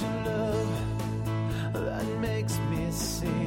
Your love that makes me see.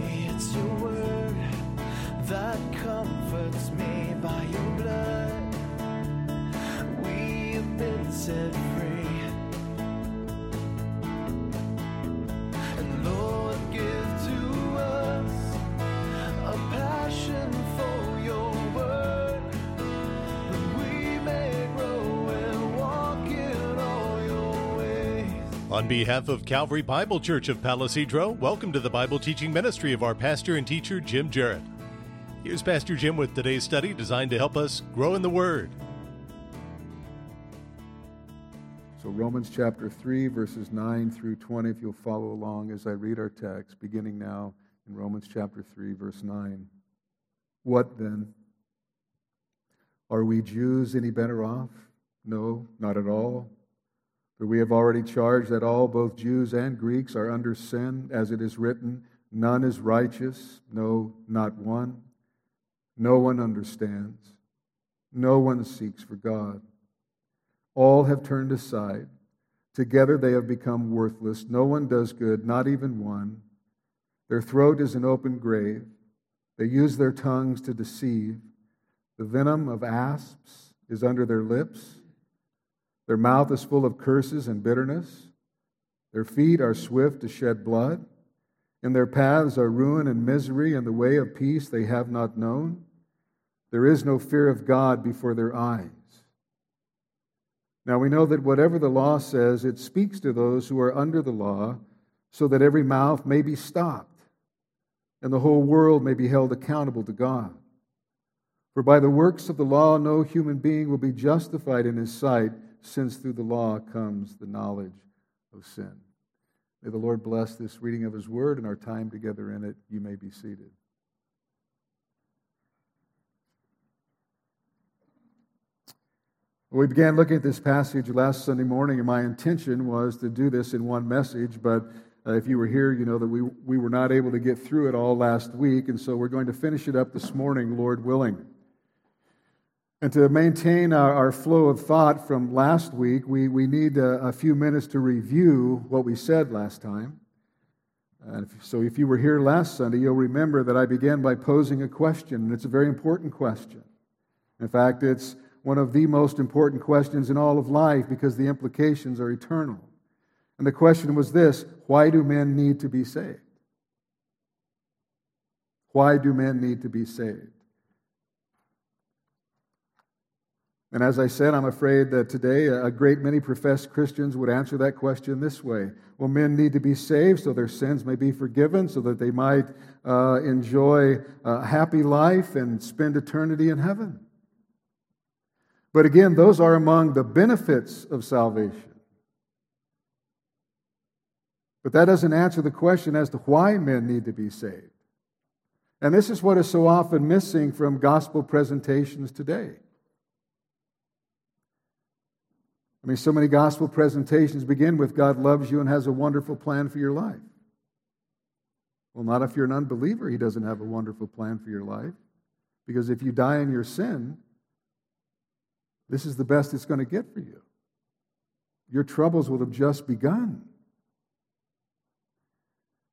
On behalf of Calvary Bible Church of Palisadro, welcome to the Bible teaching ministry of our pastor and teacher, Jim Jarrett. Here's Pastor Jim with today's study designed to help us grow in the Word. So, Romans chapter 3, verses 9 through 20, if you'll follow along as I read our text, beginning now in Romans chapter 3, verse 9. What then? Are we Jews any better off? No, not at all. For we have already charged that all, both Jews and Greeks, are under sin, as it is written, None is righteous, no, not one. No one understands. No one seeks for God. All have turned aside. Together they have become worthless. No one does good, not even one. Their throat is an open grave. They use their tongues to deceive. The venom of asps is under their lips. Their mouth is full of curses and bitterness. Their feet are swift to shed blood. In their paths are ruin and misery, and the way of peace they have not known. There is no fear of God before their eyes. Now we know that whatever the law says, it speaks to those who are under the law, so that every mouth may be stopped, and the whole world may be held accountable to God. For by the works of the law, no human being will be justified in his sight, since through the law comes the knowledge of sin. May the Lord bless this reading of his word and our time together in it. You may be seated. We began looking at this passage last Sunday morning, and my intention was to do this in one message, but uh, if you were here, you know that we, we were not able to get through it all last week, and so we're going to finish it up this morning, Lord willing. And to maintain our, our flow of thought from last week, we, we need a, a few minutes to review what we said last time. And if, so if you were here last Sunday, you'll remember that I began by posing a question, and it's a very important question. In fact, it's one of the most important questions in all of life because the implications are eternal. And the question was this why do men need to be saved? Why do men need to be saved? And as I said, I'm afraid that today a great many professed Christians would answer that question this way Well, men need to be saved so their sins may be forgiven, so that they might uh, enjoy a happy life and spend eternity in heaven. But again, those are among the benefits of salvation. But that doesn't answer the question as to why men need to be saved. And this is what is so often missing from gospel presentations today. I mean, so many gospel presentations begin with God loves you and has a wonderful plan for your life. Well, not if you're an unbeliever, He doesn't have a wonderful plan for your life. Because if you die in your sin, this is the best it's going to get for you. Your troubles will have just begun.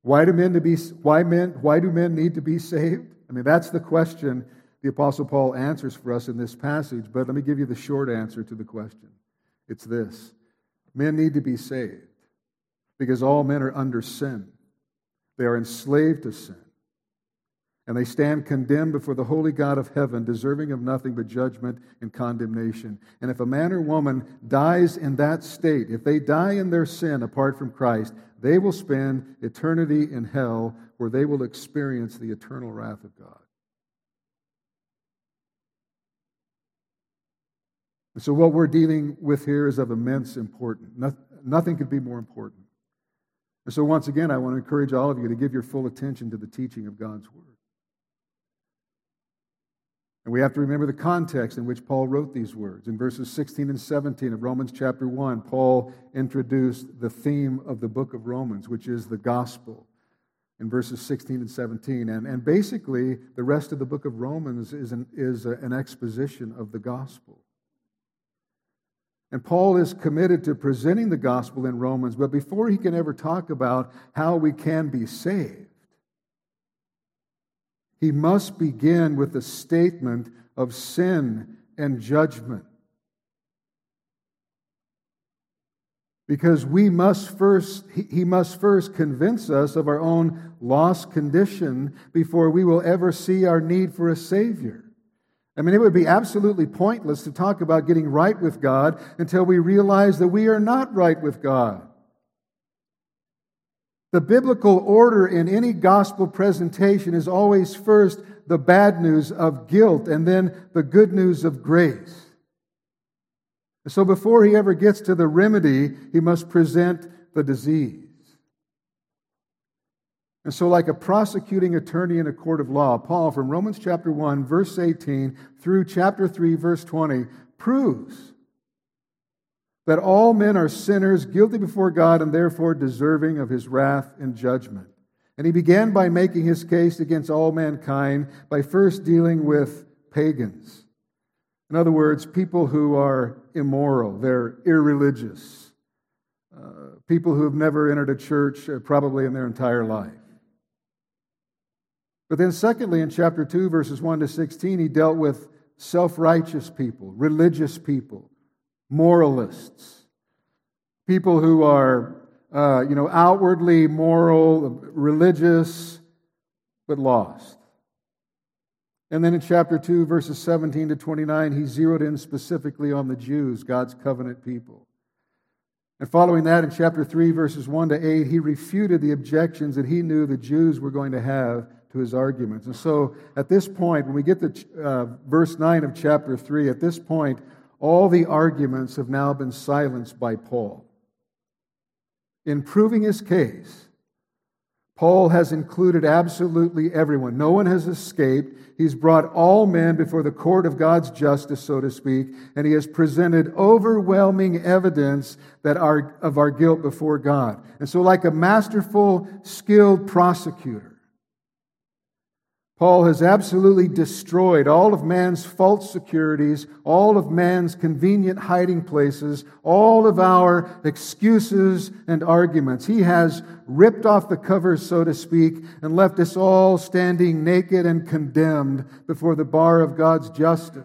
Why do men to be why men why do men need to be saved? I mean, that's the question the apostle Paul answers for us in this passage, but let me give you the short answer to the question. It's this. Men need to be saved because all men are under sin. They are enslaved to sin and they stand condemned before the holy God of heaven, deserving of nothing but judgment and condemnation. And if a man or woman dies in that state, if they die in their sin apart from Christ, they will spend eternity in hell where they will experience the eternal wrath of God. And so, what we're dealing with here is of immense importance. Nothing could be more important. And so, once again, I want to encourage all of you to give your full attention to the teaching of God's Word. And we have to remember the context in which Paul wrote these words. In verses 16 and 17 of Romans chapter 1, Paul introduced the theme of the book of Romans, which is the gospel, in verses 16 and 17. And, and basically, the rest of the book of Romans is an, is an exposition of the gospel. And Paul is committed to presenting the gospel in Romans, but before he can ever talk about how we can be saved, he must begin with a statement of sin and judgment. Because we must first, he must first convince us of our own lost condition before we will ever see our need for a Savior. I mean, it would be absolutely pointless to talk about getting right with God until we realize that we are not right with God. The biblical order in any gospel presentation is always first the bad news of guilt and then the good news of grace. So before he ever gets to the remedy, he must present the disease. And so, like a prosecuting attorney in a court of law, Paul, from Romans chapter 1, verse 18, through chapter 3, verse 20, proves that all men are sinners, guilty before God, and therefore deserving of his wrath and judgment. And he began by making his case against all mankind by first dealing with pagans. In other words, people who are immoral, they're irreligious, uh, people who have never entered a church uh, probably in their entire life. But then, secondly, in chapter 2, verses 1 to 16, he dealt with self righteous people, religious people, moralists, people who are, uh, you know, outwardly moral, religious, but lost. And then in chapter 2, verses 17 to 29, he zeroed in specifically on the Jews, God's covenant people. And following that, in chapter 3, verses 1 to 8, he refuted the objections that he knew the Jews were going to have to his arguments. And so at this point, when we get to uh, verse 9 of chapter 3, at this point, all the arguments have now been silenced by Paul. In proving his case, Paul has included absolutely everyone. No one has escaped. He's brought all men before the court of God's justice, so to speak, and he has presented overwhelming evidence that our, of our guilt before God. And so, like a masterful, skilled prosecutor, Paul has absolutely destroyed all of man's false securities, all of man's convenient hiding places, all of our excuses and arguments. He has ripped off the covers, so to speak, and left us all standing naked and condemned before the bar of God's justice.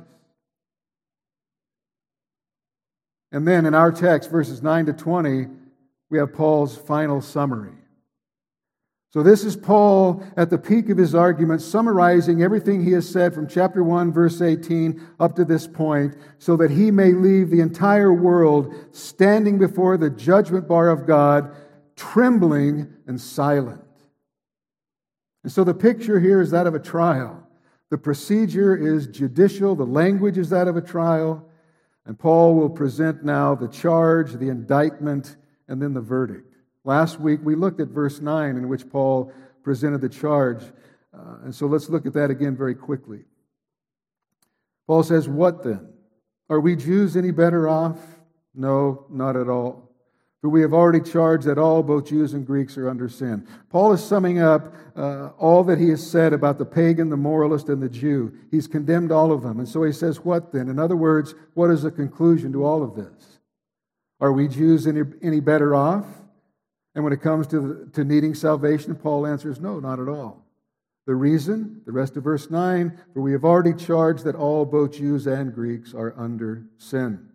And then in our text, verses 9 to 20, we have Paul's final summary. So, this is Paul at the peak of his argument, summarizing everything he has said from chapter 1, verse 18, up to this point, so that he may leave the entire world standing before the judgment bar of God, trembling and silent. And so, the picture here is that of a trial. The procedure is judicial, the language is that of a trial, and Paul will present now the charge, the indictment, and then the verdict. Last week we looked at verse 9 in which Paul presented the charge. Uh, and so let's look at that again very quickly. Paul says, What then? Are we Jews any better off? No, not at all. For we have already charged that all, both Jews and Greeks, are under sin. Paul is summing up uh, all that he has said about the pagan, the moralist, and the Jew. He's condemned all of them. And so he says, What then? In other words, what is the conclusion to all of this? Are we Jews any, any better off? And when it comes to, to needing salvation, Paul answers, no, not at all. The reason, the rest of verse 9, for we have already charged that all, both Jews and Greeks, are under sin.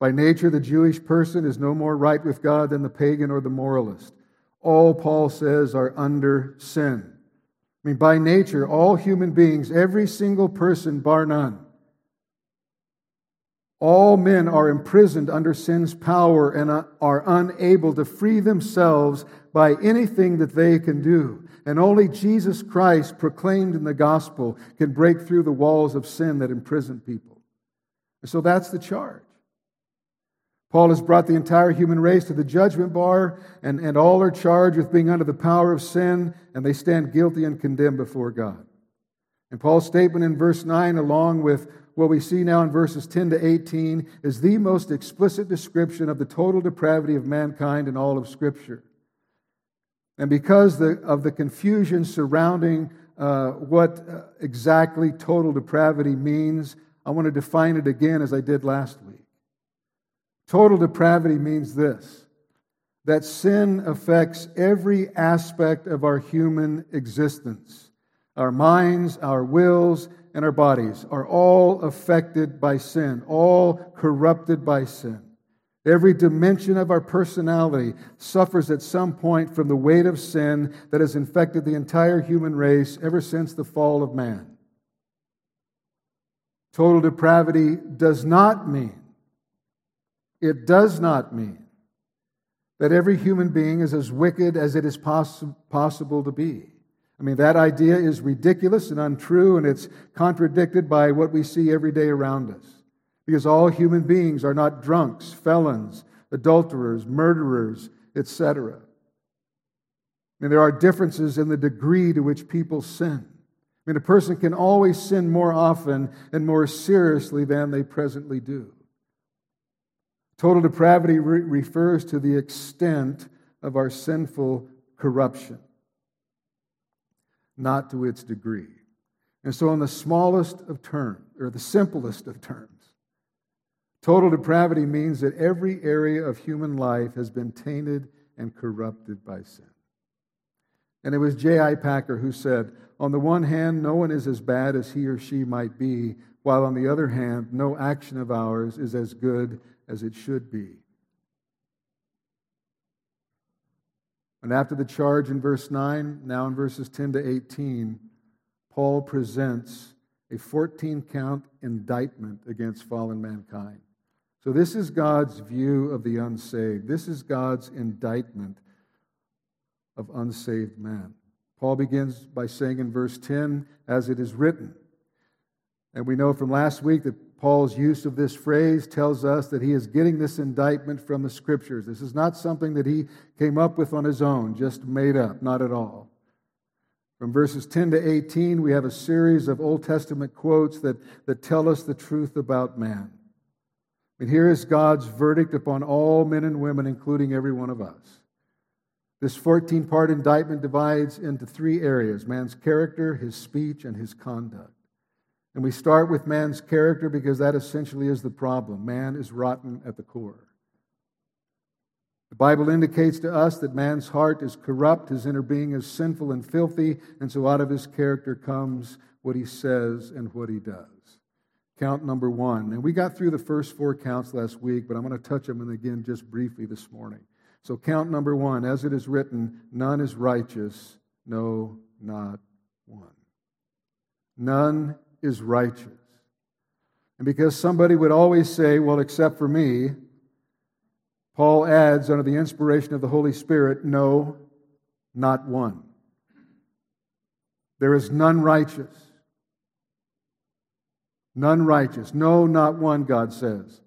By nature, the Jewish person is no more right with God than the pagan or the moralist. All, Paul says, are under sin. I mean, by nature, all human beings, every single person, bar none, all men are imprisoned under sin's power and are unable to free themselves by anything that they can do. And only Jesus Christ, proclaimed in the gospel, can break through the walls of sin that imprison people. So that's the charge. Paul has brought the entire human race to the judgment bar, and, and all are charged with being under the power of sin, and they stand guilty and condemned before God. And Paul's statement in verse 9, along with what we see now in verses 10 to 18 is the most explicit description of the total depravity of mankind in all of Scripture. And because the, of the confusion surrounding uh, what uh, exactly total depravity means, I want to define it again as I did last week. Total depravity means this that sin affects every aspect of our human existence. Our minds, our wills, and our bodies are all affected by sin, all corrupted by sin. Every dimension of our personality suffers at some point from the weight of sin that has infected the entire human race ever since the fall of man. Total depravity does not mean, it does not mean that every human being is as wicked as it is poss- possible to be. I mean, that idea is ridiculous and untrue, and it's contradicted by what we see every day around us. Because all human beings are not drunks, felons, adulterers, murderers, etc. I mean, there are differences in the degree to which people sin. I mean, a person can always sin more often and more seriously than they presently do. Total depravity re- refers to the extent of our sinful corruption, not to its degree. And so, in the smallest of terms, or the simplest of terms, total depravity means that every area of human life has been tainted and corrupted by sin. And it was J.I. Packer who said, On the one hand, no one is as bad as he or she might be, while on the other hand, no action of ours is as good as it should be. And after the charge in verse 9, now in verses 10 to 18, Paul presents a 14 count indictment against fallen mankind. So, this is God's view of the unsaved. This is God's indictment of unsaved man. Paul begins by saying in verse 10, as it is written. And we know from last week that Paul's use of this phrase tells us that he is getting this indictment from the scriptures. This is not something that he came up with on his own, just made up, not at all. From verses 10 to 18, we have a series of Old Testament quotes that, that tell us the truth about man. And here is God's verdict upon all men and women, including every one of us. This 14 part indictment divides into three areas man's character, his speech, and his conduct. And we start with man's character because that essentially is the problem. Man is rotten at the core. The Bible indicates to us that man's heart is corrupt, his inner being is sinful and filthy, and so out of his character comes what he says and what he does. Count number one. And we got through the first four counts last week, but I'm going to touch them again just briefly this morning. So, count number one, as it is written, none is righteous, no, not one. None is righteous. And because somebody would always say, well, except for me, Paul adds, under the inspiration of the Holy Spirit, no, not one. There is none righteous. None righteous. No, not one, God says.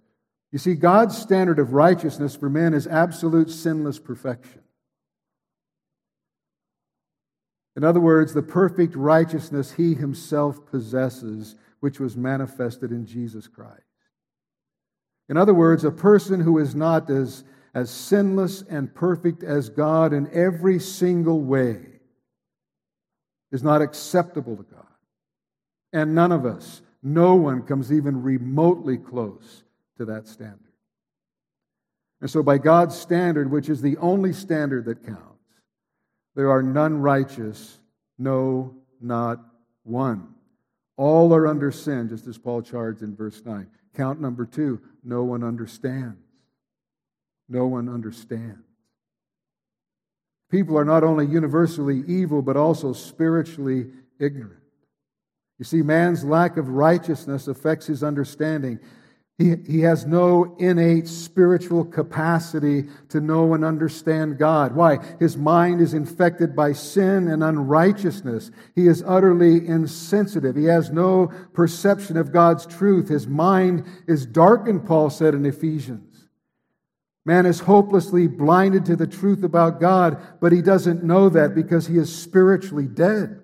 You see, God's standard of righteousness for men is absolute sinless perfection. In other words, the perfect righteousness he himself possesses, which was manifested in Jesus Christ. In other words, a person who is not as, as sinless and perfect as God in every single way is not acceptable to God. And none of us, no one comes even remotely close to that standard. And so, by God's standard, which is the only standard that counts, there are none righteous, no, not one. All are under sin, just as Paul charged in verse 9. Count number two no one understands. No one understands. People are not only universally evil, but also spiritually ignorant. You see, man's lack of righteousness affects his understanding. He, he has no innate spiritual capacity to know and understand God. Why? His mind is infected by sin and unrighteousness. He is utterly insensitive. He has no perception of God's truth. His mind is darkened, Paul said in Ephesians. Man is hopelessly blinded to the truth about God, but he doesn't know that because he is spiritually dead.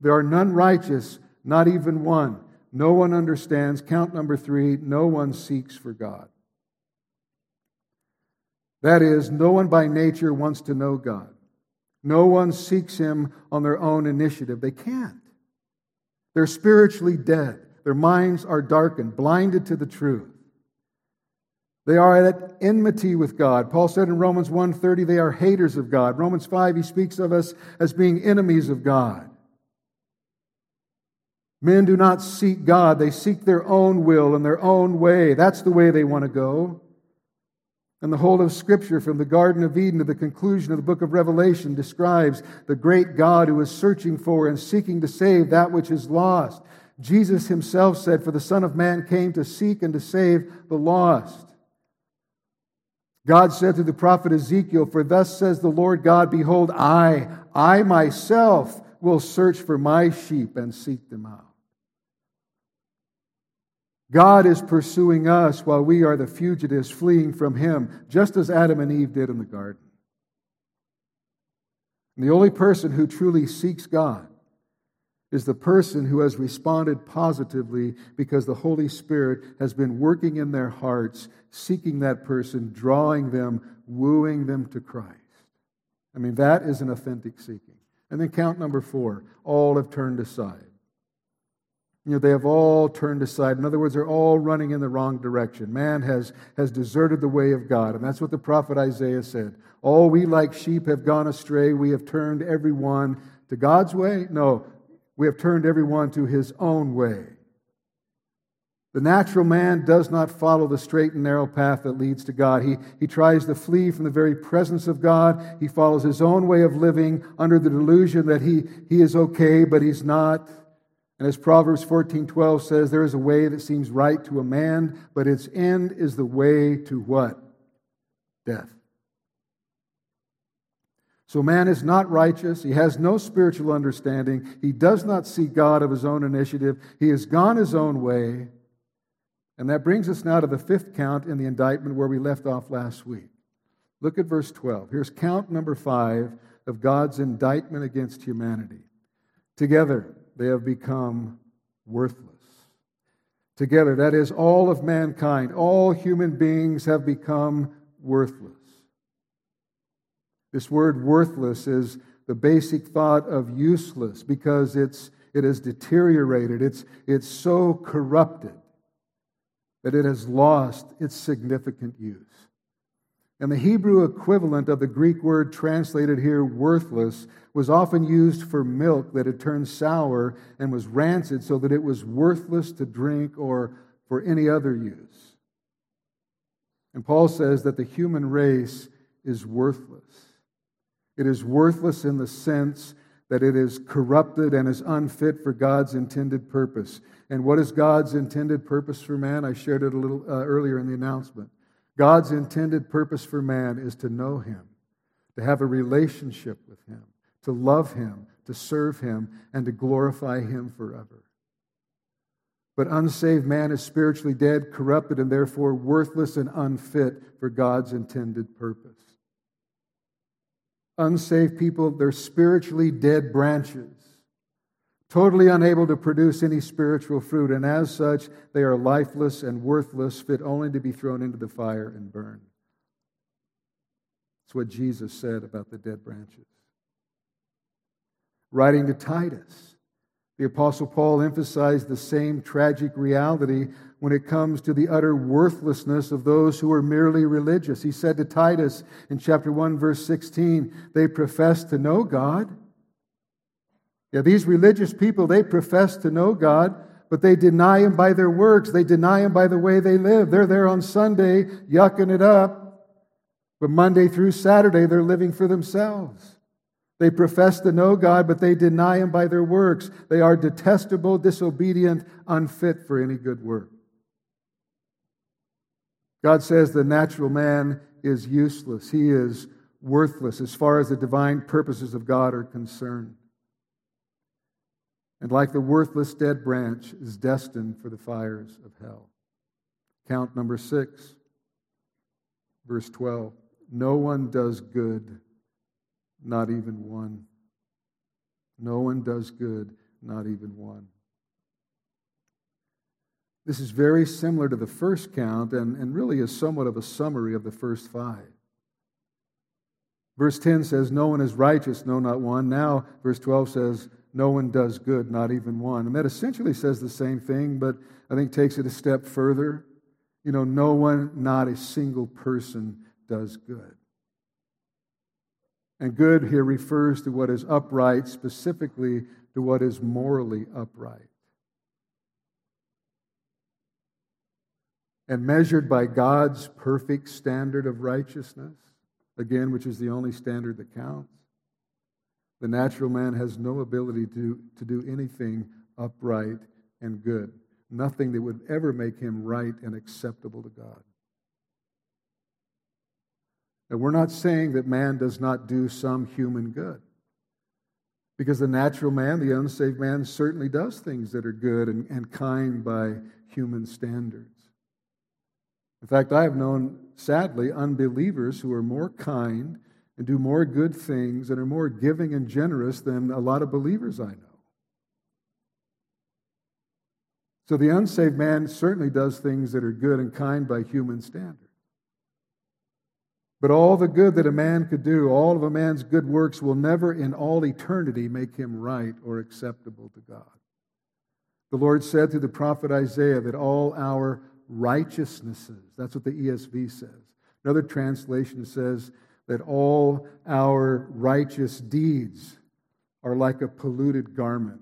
There are none righteous, not even one. No one understands. Count number three no one seeks for God. That is, no one by nature wants to know God. No one seeks Him on their own initiative. They can't. They're spiritually dead. Their minds are darkened, blinded to the truth. They are at enmity with God. Paul said in Romans 1:30 they are haters of God. Romans 5 he speaks of us as being enemies of God. Men do not seek God, they seek their own will and their own way. That's the way they want to go. And the whole of Scripture, from the Garden of Eden to the conclusion of the book of Revelation, describes the great God who is searching for and seeking to save that which is lost. Jesus himself said, For the Son of Man came to seek and to save the lost. God said to the prophet Ezekiel, For thus says the Lord God, Behold, I, I myself will search for my sheep and seek them out. God is pursuing us while we are the fugitives fleeing from Him, just as Adam and Eve did in the garden. And the only person who truly seeks God is the person who has responded positively because the Holy Spirit has been working in their hearts, seeking that person, drawing them, wooing them to Christ. I mean, that is an authentic seeking. And then count number four all have turned aside. You know, they have all turned aside. In other words, they're all running in the wrong direction. Man has, has deserted the way of God. And that's what the prophet Isaiah said. All we like sheep have gone astray. We have turned every one to God's way? No, we have turned everyone to his own way. The natural man does not follow the straight and narrow path that leads to God. He, he tries to flee from the very presence of God. He follows his own way of living under the delusion that he, he is okay, but he's not. And as Proverbs 14:12 says, there is a way that seems right to a man, but its end is the way to what? Death. So man is not righteous. He has no spiritual understanding. He does not see God of his own initiative. He has gone his own way. And that brings us now to the fifth count in the indictment where we left off last week. Look at verse 12. Here's count number five of God's indictment against humanity. Together, they have become worthless. Together, that is, all of mankind, all human beings have become worthless. This word worthless is the basic thought of useless because it's, it has deteriorated. It's, it's so corrupted that it has lost its significant use. And the Hebrew equivalent of the Greek word translated here, worthless, was often used for milk that had turned sour and was rancid so that it was worthless to drink or for any other use. And Paul says that the human race is worthless. It is worthless in the sense that it is corrupted and is unfit for God's intended purpose. And what is God's intended purpose for man? I shared it a little uh, earlier in the announcement. God's intended purpose for man is to know him, to have a relationship with him, to love him, to serve him, and to glorify him forever. But unsaved man is spiritually dead, corrupted, and therefore worthless and unfit for God's intended purpose. Unsaved people, they're spiritually dead branches totally unable to produce any spiritual fruit, and as such, they are lifeless and worthless, fit only to be thrown into the fire and burned. That's what Jesus said about the dead branches. Writing to Titus, the Apostle Paul emphasized the same tragic reality when it comes to the utter worthlessness of those who are merely religious. He said to Titus in chapter 1, verse 16, they profess to know God yeah, these religious people, they profess to know God, but they deny Him by their works. They deny Him by the way they live. They're there on Sunday, yucking it up, but Monday through Saturday, they're living for themselves. They profess to know God, but they deny Him by their works. They are detestable, disobedient, unfit for any good work. God says the natural man is useless. He is worthless as far as the divine purposes of God are concerned and like the worthless dead branch is destined for the fires of hell. Count number six, verse 12. No one does good, not even one. No one does good, not even one. This is very similar to the first count and, and really is somewhat of a summary of the first five. Verse 10 says, No one is righteous, no, not one. Now, verse 12 says, no one does good, not even one. And that essentially says the same thing, but I think takes it a step further. You know, no one, not a single person, does good. And good here refers to what is upright, specifically to what is morally upright. And measured by God's perfect standard of righteousness, again, which is the only standard that counts, the natural man has no ability to, to do anything upright and good. Nothing that would ever make him right and acceptable to God. And we're not saying that man does not do some human good. Because the natural man, the unsaved man, certainly does things that are good and, and kind by human standards. In fact, I have known, sadly, unbelievers who are more kind and do more good things and are more giving and generous than a lot of believers I know. So the unsaved man certainly does things that are good and kind by human standards. But all the good that a man could do, all of a man's good works, will never in all eternity make him right or acceptable to God. The Lord said through the prophet Isaiah that all our righteousnesses, that's what the ESV says. Another translation says that all our righteous deeds are like a polluted garment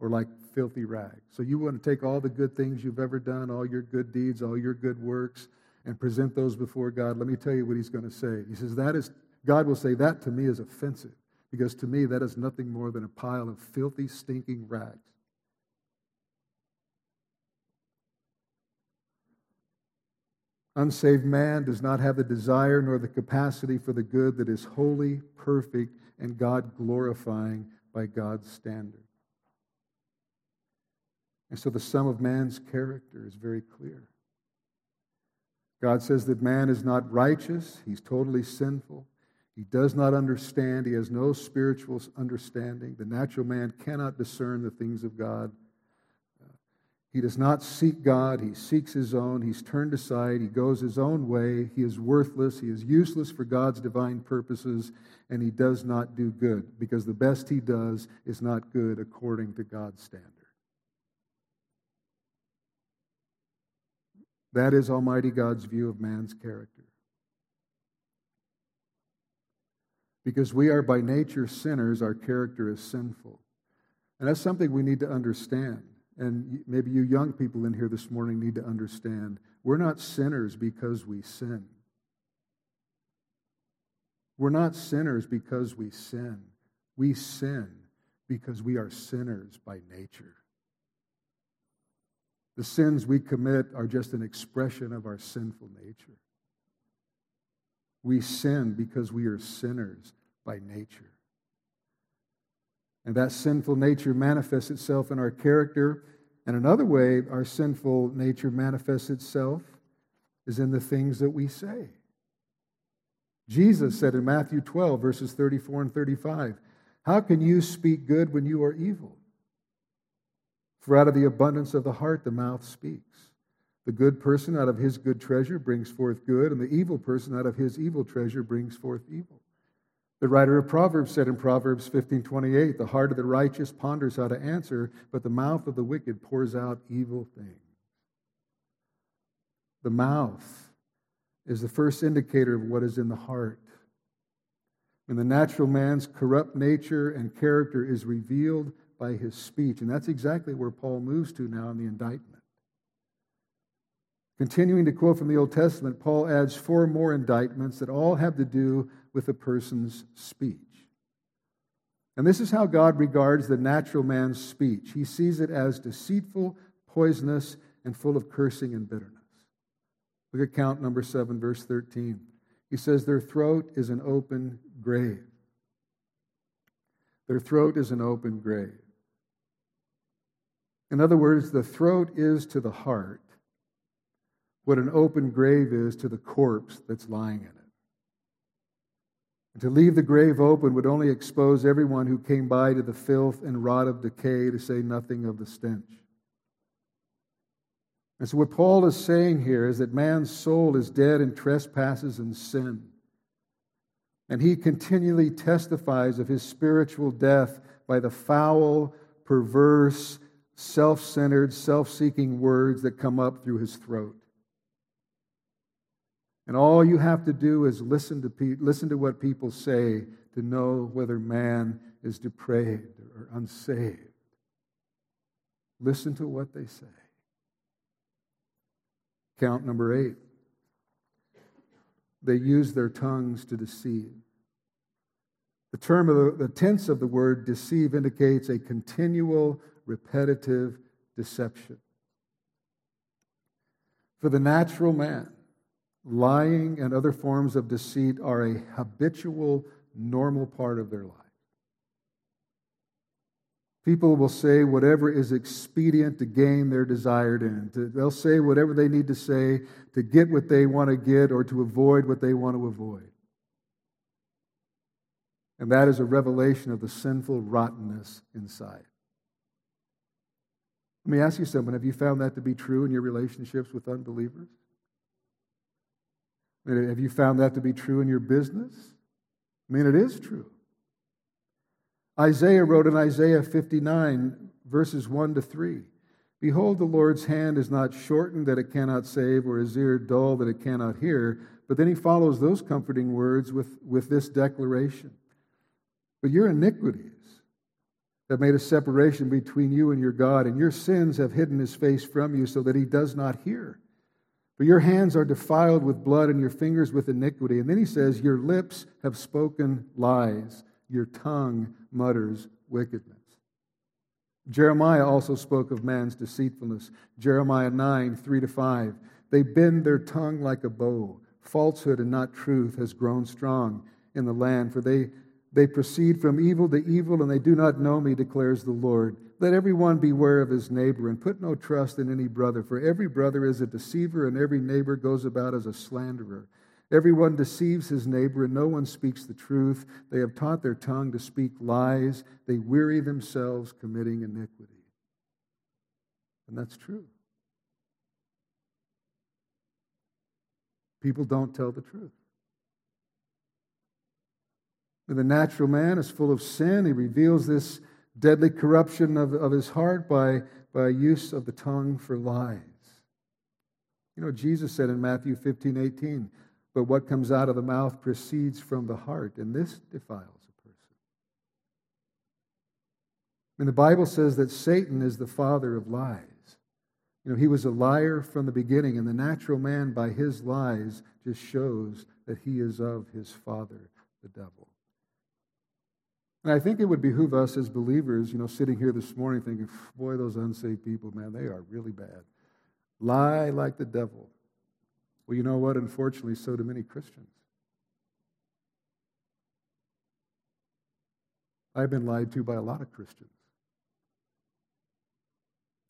or like filthy rags. So you want to take all the good things you've ever done, all your good deeds, all your good works, and present those before God. Let me tell you what he's going to say. He says, That is, God will say, That to me is offensive, because to me that is nothing more than a pile of filthy, stinking rags. Unsaved man does not have the desire nor the capacity for the good that is holy, perfect, and God glorifying by God's standard. And so the sum of man's character is very clear. God says that man is not righteous, he's totally sinful. He does not understand, he has no spiritual understanding. The natural man cannot discern the things of God. He does not seek God, he seeks his own. He's turned aside, he goes his own way. He is worthless, he is useless for God's divine purposes, and he does not do good because the best he does is not good according to God's standard. That is Almighty God's view of man's character. Because we are by nature sinners, our character is sinful. And that's something we need to understand. And maybe you young people in here this morning need to understand. We're not sinners because we sin. We're not sinners because we sin. We sin because we are sinners by nature. The sins we commit are just an expression of our sinful nature. We sin because we are sinners by nature. And that sinful nature manifests itself in our character. And another way our sinful nature manifests itself is in the things that we say. Jesus said in Matthew 12, verses 34 and 35, How can you speak good when you are evil? For out of the abundance of the heart, the mouth speaks. The good person out of his good treasure brings forth good, and the evil person out of his evil treasure brings forth evil. The writer of Proverbs said in Proverbs 15:28, "The heart of the righteous ponders how to answer, but the mouth of the wicked pours out evil things." The mouth is the first indicator of what is in the heart. When the natural man's corrupt nature and character is revealed by his speech. And that's exactly where Paul moves to now in the indictment. Continuing to quote from the Old Testament, Paul adds four more indictments that all have to do with a person's speech. And this is how God regards the natural man's speech. He sees it as deceitful, poisonous, and full of cursing and bitterness. Look at count number 7, verse 13. He says, Their throat is an open grave. Their throat is an open grave. In other words, the throat is to the heart what an open grave is to the corpse that's lying in it. And to leave the grave open would only expose everyone who came by to the filth and rot of decay, to say nothing of the stench. And so, what Paul is saying here is that man's soul is dead in trespasses and sin. And he continually testifies of his spiritual death by the foul, perverse, self centered, self seeking words that come up through his throat. And all you have to do is listen to, pe- listen to what people say to know whether man is depraved or unsaved. Listen to what they say. Count number eight. They use their tongues to deceive. The term of the, the tense of the word deceive indicates a continual, repetitive deception. For the natural man, lying and other forms of deceit are a habitual, normal part of their life. People will say whatever is expedient to gain their desired end. They'll say whatever they need to say to get what they want to get or to avoid what they want to avoid. And that is a revelation of the sinful rottenness inside. Let me ask you something. Have you found that to be true in your relationships with unbelievers? Have you found that to be true in your business? I mean, it is true. Isaiah wrote in Isaiah 59, verses 1 to 3 Behold, the Lord's hand is not shortened that it cannot save, or his ear dull that it cannot hear. But then he follows those comforting words with, with this declaration But your iniquities have made a separation between you and your God, and your sins have hidden his face from you so that he does not hear. For your hands are defiled with blood, and your fingers with iniquity. And then he says, Your lips have spoken lies your tongue mutters wickedness. Jeremiah also spoke of man's deceitfulness. Jeremiah 9, 3 to 5. They bend their tongue like a bow. Falsehood and not truth has grown strong in the land, for they, they proceed from evil to evil, and they do not know me, declares the Lord. Let everyone beware of his neighbor, and put no trust in any brother, for every brother is a deceiver, and every neighbor goes about as a slanderer. Everyone deceives his neighbor, and no one speaks the truth. They have taught their tongue to speak lies. They weary themselves committing iniquity. And that's true. People don't tell the truth. The natural man is full of sin. He reveals this deadly corruption of, of his heart by, by use of the tongue for lies. You know, Jesus said in Matthew 15, 18, but what comes out of the mouth proceeds from the heart, and this defiles a person. And the Bible says that Satan is the father of lies. You know, he was a liar from the beginning, and the natural man, by his lies, just shows that he is of his father, the devil. And I think it would behoove us as believers, you know, sitting here this morning thinking, boy, those unsaved people, man, they are really bad. Lie like the devil. Well, you know what? Unfortunately, so do many Christians. I've been lied to by a lot of Christians.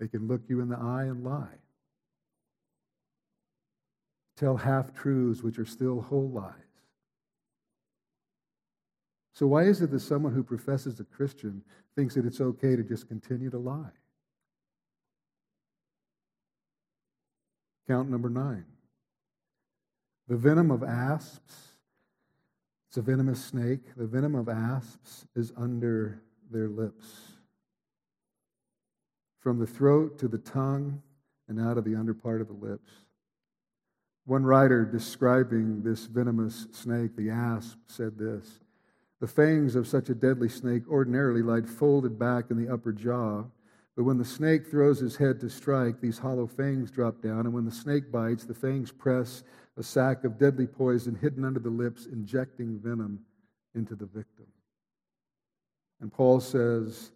They can look you in the eye and lie, tell half truths which are still whole lies. So, why is it that someone who professes a Christian thinks that it's okay to just continue to lie? Count number nine. The venom of asps, it's a venomous snake. The venom of asps is under their lips. From the throat to the tongue and out of the under part of the lips. One writer describing this venomous snake, the asp, said this The fangs of such a deadly snake ordinarily lie folded back in the upper jaw but when the snake throws his head to strike, these hollow fangs drop down, and when the snake bites, the fangs press a sac of deadly poison hidden under the lips, injecting venom into the victim. And Paul says,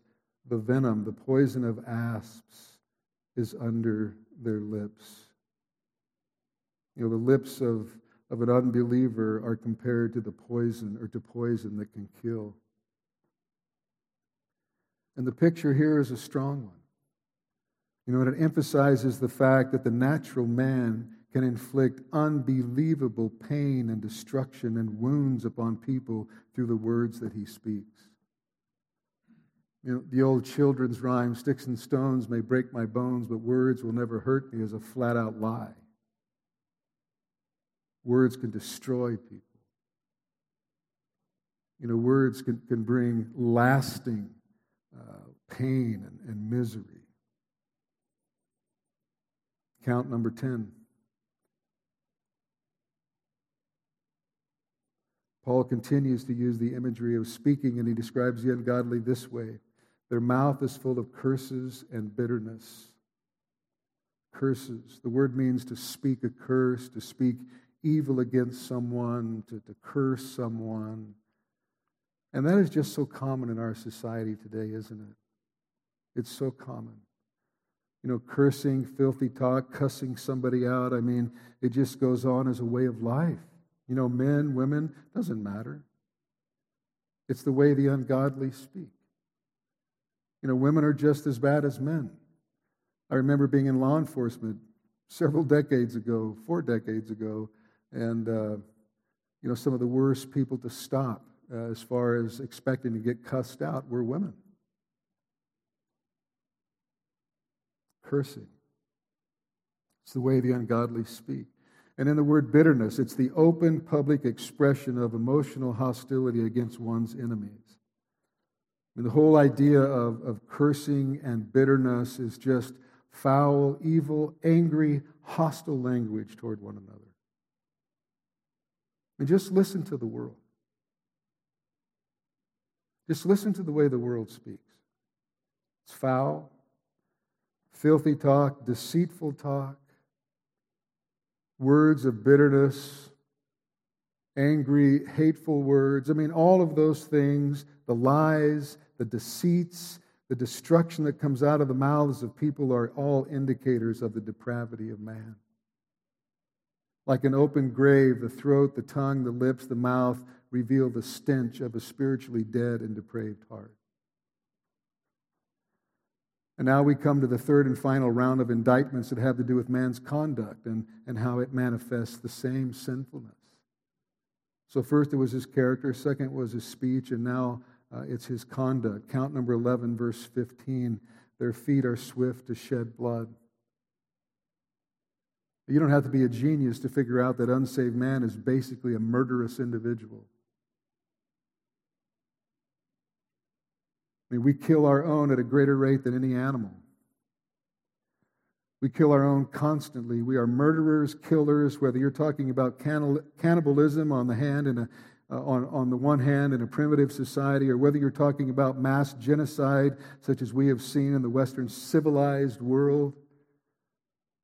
the venom, the poison of asps, is under their lips. You know, the lips of, of an unbeliever are compared to the poison or to poison that can kill. And the picture here is a strong one. You know, it emphasizes the fact that the natural man can inflict unbelievable pain and destruction and wounds upon people through the words that he speaks. You know, the old children's rhyme, sticks and stones may break my bones, but words will never hurt me, is a flat out lie. Words can destroy people. You know, words can, can bring lasting uh, pain and, and misery. Count number 10. Paul continues to use the imagery of speaking, and he describes the ungodly this way Their mouth is full of curses and bitterness. Curses. The word means to speak a curse, to speak evil against someone, to, to curse someone. And that is just so common in our society today, isn't it? It's so common. You know, cursing, filthy talk, cussing somebody out. I mean, it just goes on as a way of life. You know, men, women, doesn't matter. It's the way the ungodly speak. You know, women are just as bad as men. I remember being in law enforcement several decades ago, four decades ago, and, uh, you know, some of the worst people to stop uh, as far as expecting to get cussed out were women. Cursing. It's the way the ungodly speak. And in the word bitterness, it's the open public expression of emotional hostility against one's enemies. And the whole idea of, of cursing and bitterness is just foul, evil, angry, hostile language toward one another. And just listen to the world. Just listen to the way the world speaks. It's foul, filthy talk, deceitful talk, words of bitterness, angry, hateful words. I mean, all of those things, the lies, the deceits, the destruction that comes out of the mouths of people are all indicators of the depravity of man. Like an open grave, the throat, the tongue, the lips, the mouth reveal the stench of a spiritually dead and depraved heart. And now we come to the third and final round of indictments that have to do with man's conduct and, and how it manifests the same sinfulness. So, first it was his character, second was his speech, and now uh, it's his conduct. Count number 11, verse 15. Their feet are swift to shed blood. You don't have to be a genius to figure out that unsaved man is basically a murderous individual. I mean, we kill our own at a greater rate than any animal. We kill our own constantly. We are murderers, killers, whether you're talking about cannibalism on the hand and a, uh, on, on the one hand in a primitive society, or whether you're talking about mass genocide, such as we have seen in the Western civilized world,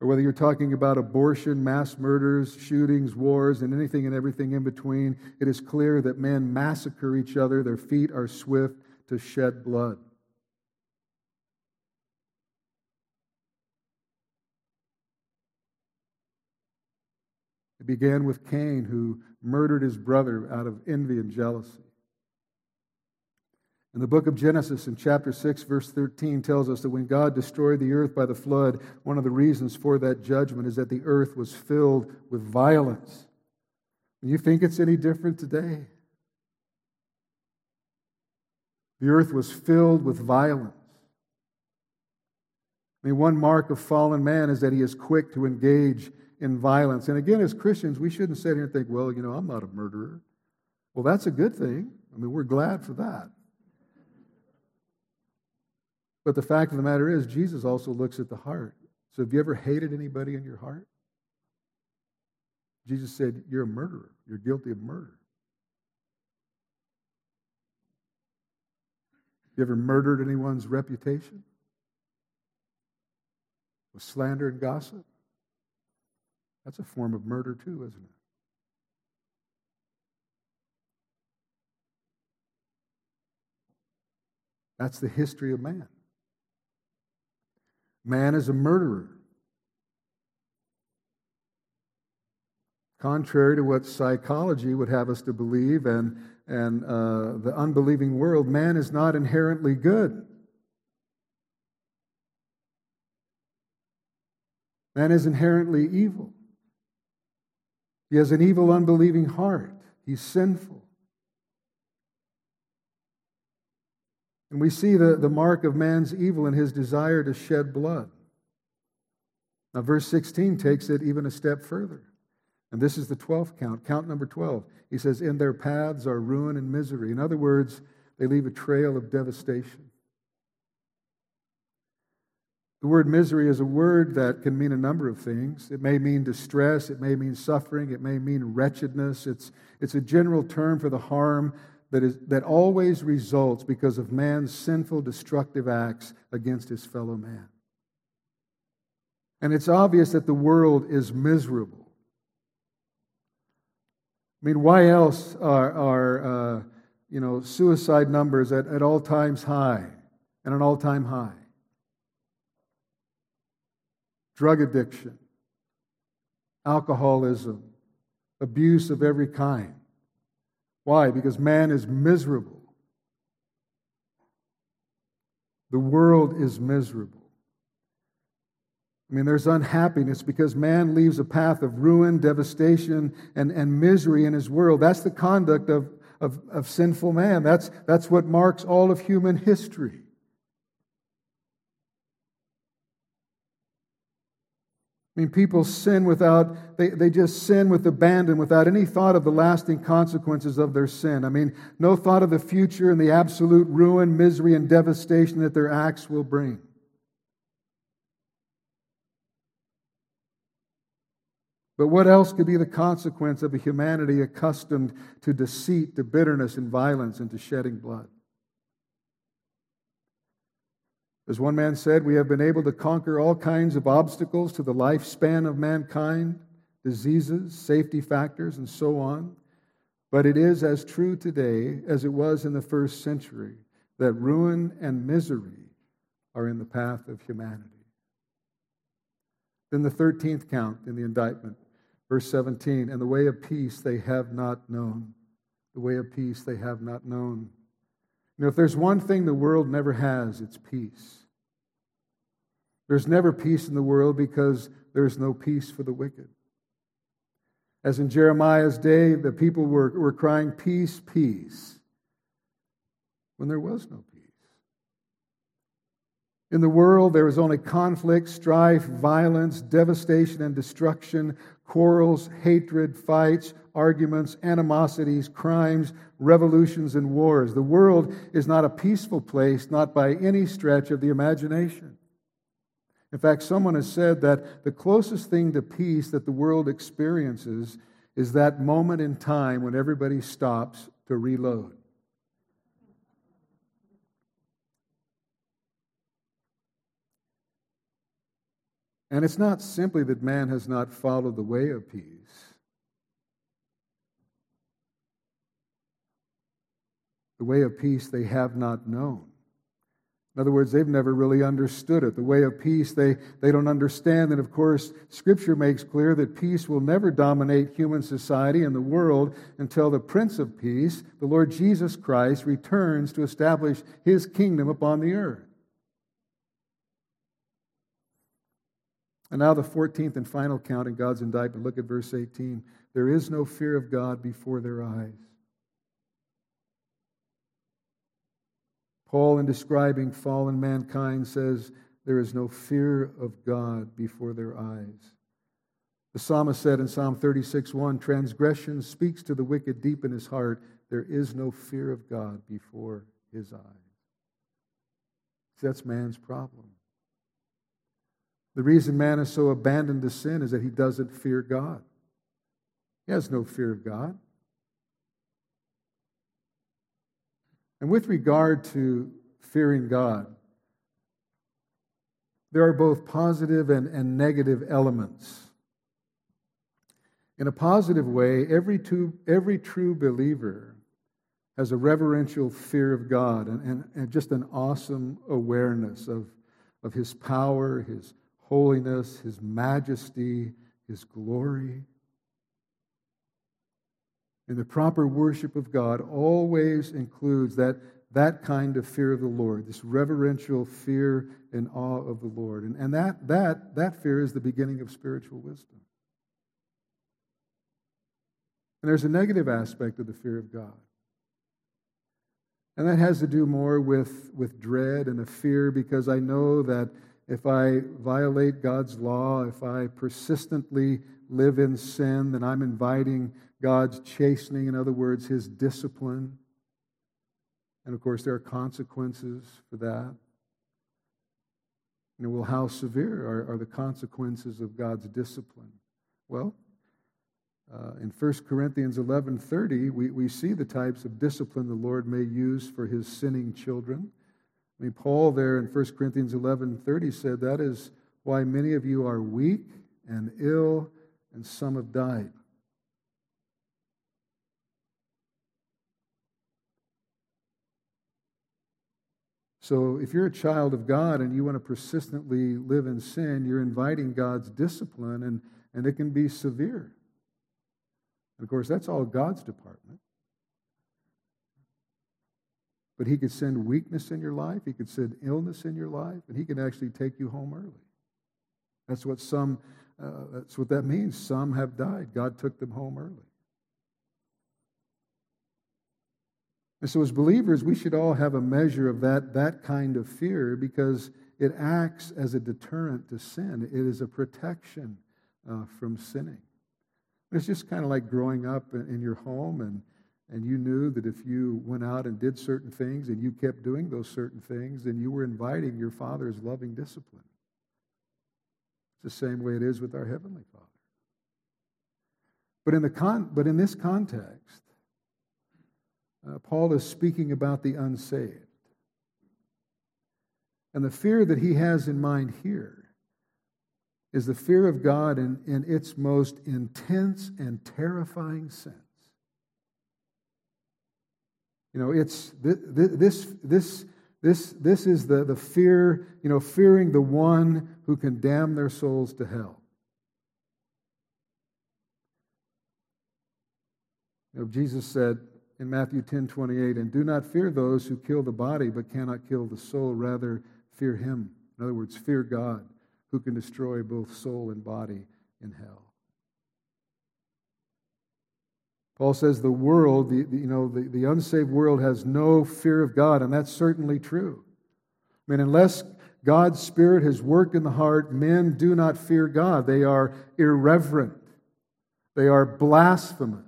or whether you're talking about abortion, mass murders, shootings, wars, and anything and everything in between, it is clear that men massacre each other. Their feet are swift to shed blood. It began with Cain, who murdered his brother out of envy and jealousy. In the book of Genesis, in chapter 6, verse 13, tells us that when God destroyed the earth by the flood, one of the reasons for that judgment is that the earth was filled with violence. And you think it's any different today? The earth was filled with violence. I mean, one mark of fallen man is that he is quick to engage in violence. And again, as Christians, we shouldn't sit here and think, well, you know, I'm not a murderer. Well, that's a good thing. I mean, we're glad for that. But the fact of the matter is, Jesus also looks at the heart. So have you ever hated anybody in your heart? Jesus said, You're a murderer. You're guilty of murder. You ever murdered anyone's reputation? With slander and gossip? That's a form of murder, too, isn't it? That's the history of man. Man is a murderer. Contrary to what psychology would have us to believe and, and uh, the unbelieving world, man is not inherently good. Man is inherently evil. He has an evil, unbelieving heart. He's sinful. And we see the, the mark of man's evil in his desire to shed blood. Now, verse 16 takes it even a step further. And this is the 12th count, count number 12. He says, In their paths are ruin and misery. In other words, they leave a trail of devastation. The word misery is a word that can mean a number of things. It may mean distress, it may mean suffering, it may mean wretchedness. It's, it's a general term for the harm that, is, that always results because of man's sinful, destructive acts against his fellow man. And it's obvious that the world is miserable. I mean, why else are, are uh, you know, suicide numbers at, at all times high and an all time high? Drug addiction, alcoholism, abuse of every kind. Why? Because man is miserable. The world is miserable. I mean, there's unhappiness because man leaves a path of ruin, devastation, and, and misery in his world. That's the conduct of, of, of sinful man. That's, that's what marks all of human history. I mean, people sin without, they, they just sin with abandon, without any thought of the lasting consequences of their sin. I mean, no thought of the future and the absolute ruin, misery, and devastation that their acts will bring. But what else could be the consequence of a humanity accustomed to deceit, to bitterness and violence, and to shedding blood? As one man said, we have been able to conquer all kinds of obstacles to the lifespan of mankind, diseases, safety factors, and so on. But it is as true today as it was in the first century that ruin and misery are in the path of humanity. Then the 13th count in the indictment Verse 17, and the way of peace they have not known. The way of peace they have not known. You know, if there's one thing the world never has, it's peace. There's never peace in the world because there's no peace for the wicked. As in Jeremiah's day, the people were, were crying, Peace, peace, when there was no peace. In the world, there was only conflict, strife, violence, devastation, and destruction quarrels, hatred, fights, arguments, animosities, crimes, revolutions, and wars. The world is not a peaceful place, not by any stretch of the imagination. In fact, someone has said that the closest thing to peace that the world experiences is that moment in time when everybody stops to reload. And it's not simply that man has not followed the way of peace. The way of peace they have not known. In other words, they've never really understood it. The way of peace they, they don't understand. And of course, Scripture makes clear that peace will never dominate human society and the world until the Prince of Peace, the Lord Jesus Christ, returns to establish his kingdom upon the earth. And now, the 14th and final count in God's indictment. Look at verse 18. There is no fear of God before their eyes. Paul, in describing fallen mankind, says, There is no fear of God before their eyes. The psalmist said in Psalm 36 1 Transgression speaks to the wicked deep in his heart. There is no fear of God before his eyes. See, that's man's problem. The reason man is so abandoned to sin is that he doesn't fear God. He has no fear of God. And with regard to fearing God, there are both positive and, and negative elements. In a positive way, every, two, every true believer has a reverential fear of God and, and, and just an awesome awareness of, of His power, His holiness, His majesty, His glory. And the proper worship of God always includes that, that kind of fear of the Lord, this reverential fear and awe of the Lord. And, and that, that, that fear is the beginning of spiritual wisdom. And there's a negative aspect of the fear of God. And that has to do more with, with dread and a fear because I know that if I violate God's law, if I persistently live in sin, then I'm inviting God's chastening, in other words, his discipline. And of course, there are consequences for that. You know, well, how severe are, are the consequences of God's discipline? Well, uh, in 1 Corinthians 11:30, we, we see the types of discipline the Lord may use for his sinning children. I mean, Paul there in 1 Corinthians 11:30 said, That is why many of you are weak and ill, and some have died. So, if you're a child of God and you want to persistently live in sin, you're inviting God's discipline, and, and it can be severe. And of course, that's all God's department. But He could send weakness in your life, He could send illness in your life, and He can actually take you home early. That's what some, uh, that's what that means. Some have died. God took them home early. And so, as believers, we should all have a measure of that, that kind of fear because it acts as a deterrent to sin. It is a protection uh, from sinning. It's just kind of like growing up in your home and, and you knew that if you went out and did certain things and you kept doing those certain things, then you were inviting your Father's loving discipline. It's the same way it is with our Heavenly Father. But in, the con- but in this context, uh, Paul is speaking about the unsaved. And the fear that he has in mind here is the fear of God in, in its most intense and terrifying sense. You know, it's this, this, this, this is the, the fear, you know, fearing the one who can damn their souls to hell. You know, Jesus said, in Matthew 10 28, and do not fear those who kill the body but cannot kill the soul, rather, fear him. In other words, fear God, who can destroy both soul and body in hell. Paul says the world, the, the, you know, the, the unsaved world has no fear of God, and that's certainly true. I mean, unless God's Spirit has worked in the heart, men do not fear God. They are irreverent, they are blasphemous.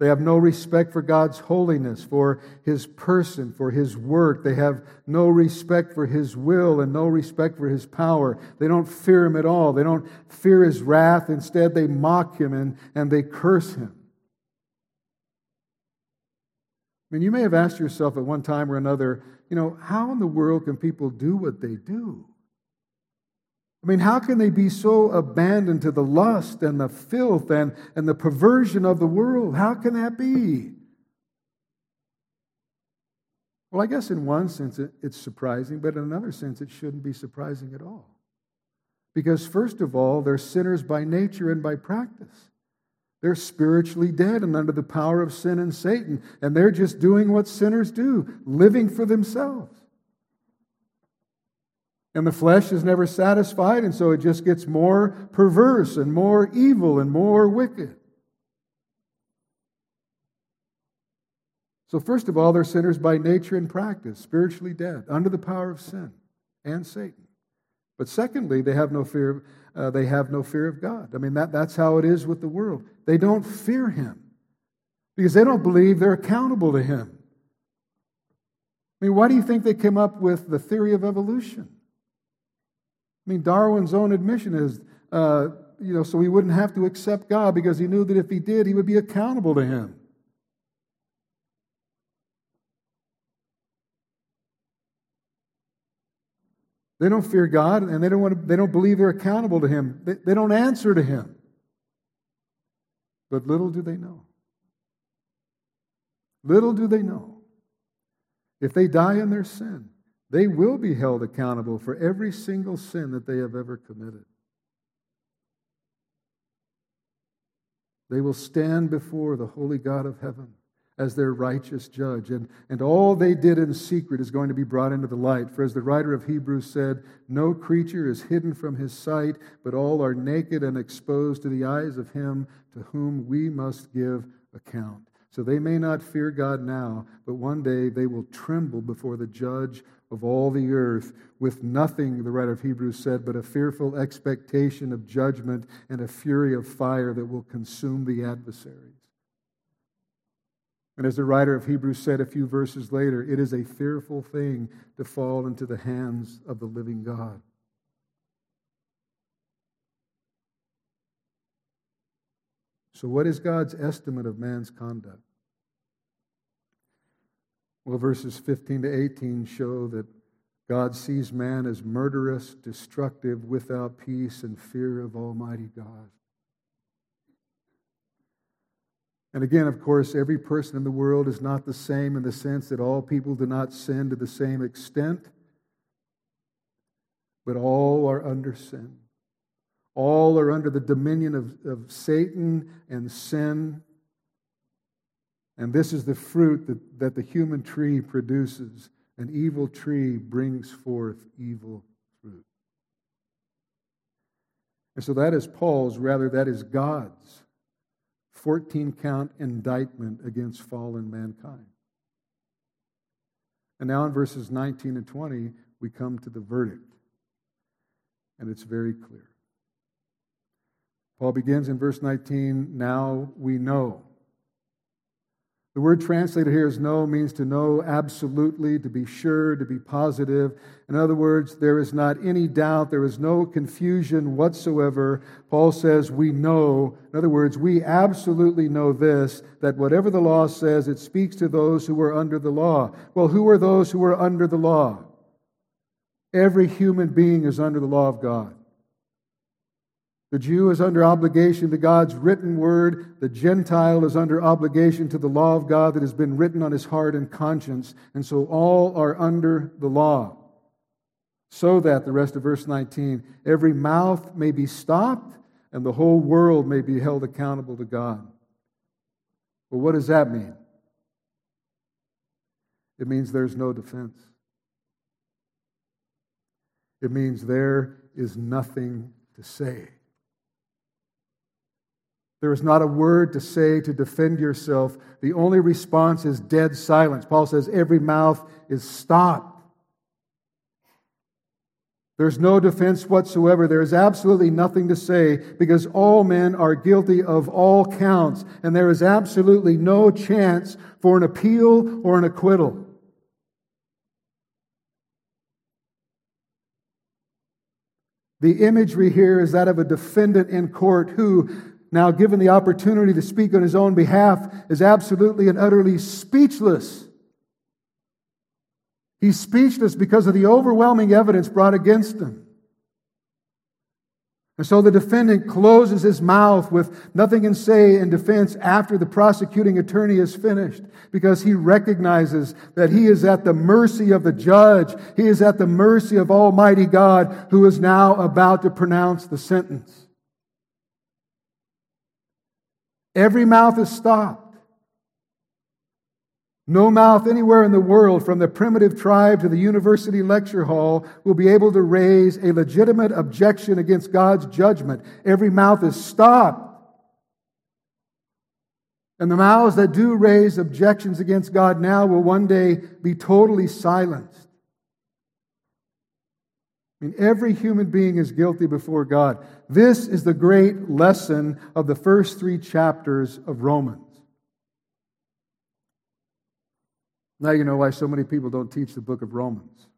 They have no respect for God's holiness, for His person, for His work. They have no respect for His will and no respect for His power. They don't fear Him at all. They don't fear His wrath. Instead, they mock Him and, and they curse Him. I mean, you may have asked yourself at one time or another, you know, how in the world can people do what they do? I mean, how can they be so abandoned to the lust and the filth and, and the perversion of the world? How can that be? Well, I guess in one sense it, it's surprising, but in another sense it shouldn't be surprising at all. Because, first of all, they're sinners by nature and by practice. They're spiritually dead and under the power of sin and Satan, and they're just doing what sinners do, living for themselves. And the flesh is never satisfied, and so it just gets more perverse and more evil and more wicked. So, first of all, they're sinners by nature and practice, spiritually dead, under the power of sin and Satan. But secondly, they have no fear. Uh, they have no fear of God. I mean, that, that's how it is with the world. They don't fear Him because they don't believe they're accountable to Him. I mean, why do you think they came up with the theory of evolution? I mean, Darwin's own admission is, uh, you know, so he wouldn't have to accept God because he knew that if he did, he would be accountable to him. They don't fear God and they don't, want to, they don't believe they're accountable to Him. They, they don't answer to Him. But little do they know. Little do they know. If they die in their sin, they will be held accountable for every single sin that they have ever committed. They will stand before the holy God of heaven as their righteous judge. And, and all they did in secret is going to be brought into the light. For as the writer of Hebrews said, no creature is hidden from his sight, but all are naked and exposed to the eyes of him to whom we must give account. So they may not fear God now, but one day they will tremble before the judge of all the earth with nothing, the writer of Hebrews said, but a fearful expectation of judgment and a fury of fire that will consume the adversaries. And as the writer of Hebrews said a few verses later, it is a fearful thing to fall into the hands of the living God. So, what is God's estimate of man's conduct? Well, verses 15 to 18 show that God sees man as murderous, destructive, without peace, and fear of Almighty God. And again, of course, every person in the world is not the same in the sense that all people do not sin to the same extent, but all are under sin. All are under the dominion of, of Satan and sin. And this is the fruit that, that the human tree produces. An evil tree brings forth evil fruit. And so that is Paul's, rather, that is God's 14 count indictment against fallen mankind. And now in verses 19 and 20, we come to the verdict. And it's very clear. Paul begins in verse 19 Now we know. The word translated here as know means to know absolutely, to be sure, to be positive. In other words, there is not any doubt, there is no confusion whatsoever. Paul says, We know. In other words, we absolutely know this that whatever the law says, it speaks to those who are under the law. Well, who are those who are under the law? Every human being is under the law of God. The Jew is under obligation to God's written word. The Gentile is under obligation to the law of God that has been written on his heart and conscience. And so all are under the law. So that, the rest of verse 19, every mouth may be stopped and the whole world may be held accountable to God. Well, what does that mean? It means there's no defense. It means there is nothing to say. There is not a word to say to defend yourself. The only response is dead silence. Paul says every mouth is stopped. There's no defense whatsoever. There is absolutely nothing to say because all men are guilty of all counts, and there is absolutely no chance for an appeal or an acquittal. The imagery here is that of a defendant in court who, now given the opportunity to speak on his own behalf, is absolutely and utterly speechless. He's speechless because of the overwhelming evidence brought against him. And so the defendant closes his mouth with nothing to say in defense after the prosecuting attorney is finished because he recognizes that he is at the mercy of the judge. He is at the mercy of Almighty God who is now about to pronounce the sentence. Every mouth is stopped. No mouth anywhere in the world, from the primitive tribe to the university lecture hall, will be able to raise a legitimate objection against God's judgment. Every mouth is stopped. And the mouths that do raise objections against God now will one day be totally silenced. I mean, every human being is guilty before God. This is the great lesson of the first three chapters of Romans. Now you know why so many people don't teach the book of Romans.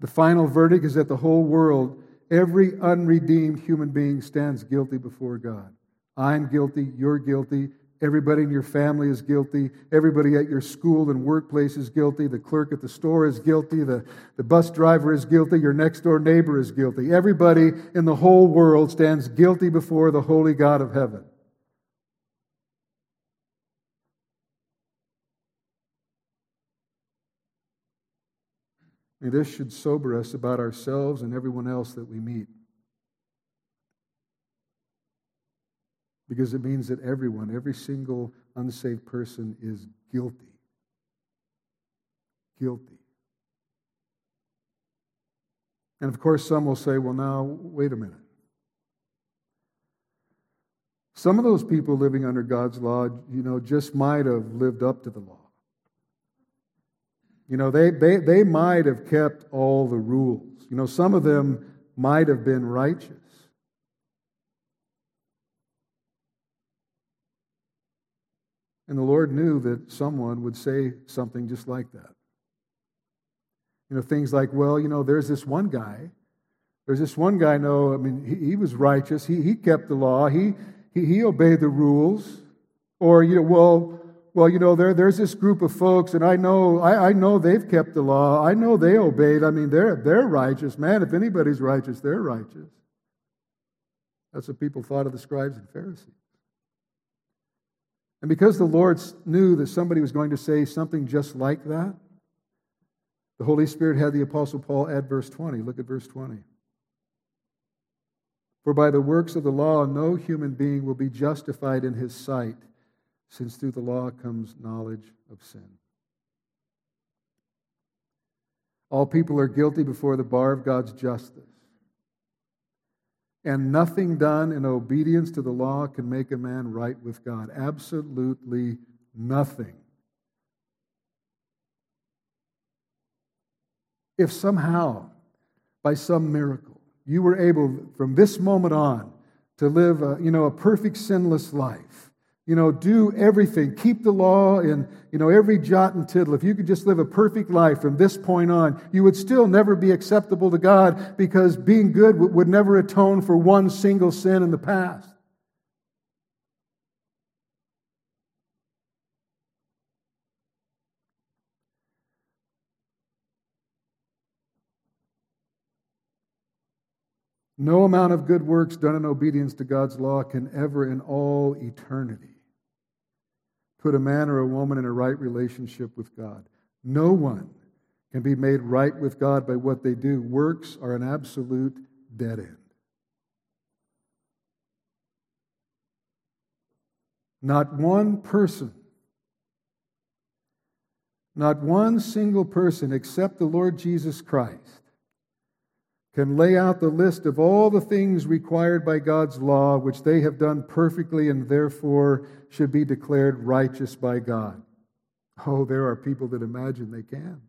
The final verdict is that the whole world, every unredeemed human being, stands guilty before God. I'm guilty, you're guilty, Everybody in your family is guilty. Everybody at your school and workplace is guilty. The clerk at the store is guilty. The, the bus driver is guilty. Your next door neighbor is guilty. Everybody in the whole world stands guilty before the holy God of heaven. this should sober us about ourselves and everyone else that we meet. Because it means that everyone, every single unsaved person, is guilty. Guilty. And of course, some will say, well, now, wait a minute. Some of those people living under God's law, you know, just might have lived up to the law. You know, they, they, they might have kept all the rules. You know, some of them might have been righteous. And the Lord knew that someone would say something just like that. You know, things like, well, you know, there's this one guy There's this one guy no, I mean, he, he was righteous. He, he kept the law. He, he, he obeyed the rules. Or, you know, well, well, you know, there, there's this group of folks, and I know, I, I know they've kept the law. I know they obeyed. I mean, they're, they're righteous. Man, if anybody's righteous, they're righteous. That's what people thought of the scribes and Pharisees. And because the Lord knew that somebody was going to say something just like that, the Holy Spirit had the Apostle Paul add verse 20. Look at verse 20. For by the works of the law, no human being will be justified in his sight, since through the law comes knowledge of sin. All people are guilty before the bar of God's justice. And nothing done in obedience to the law can make a man right with God. Absolutely nothing. If somehow, by some miracle, you were able from this moment on to live a, you know, a perfect sinless life. You know, do everything, keep the law in, you know, every jot and tittle. If you could just live a perfect life from this point on, you would still never be acceptable to God because being good would never atone for one single sin in the past. No amount of good works done in obedience to God's law can ever, in all eternity, put a man or a woman in a right relationship with God. No one can be made right with God by what they do. Works are an absolute dead end. Not one person, not one single person except the Lord Jesus Christ can lay out the list of all the things required by God's law, which they have done perfectly and therefore should be declared righteous by God. Oh, there are people that imagine they can.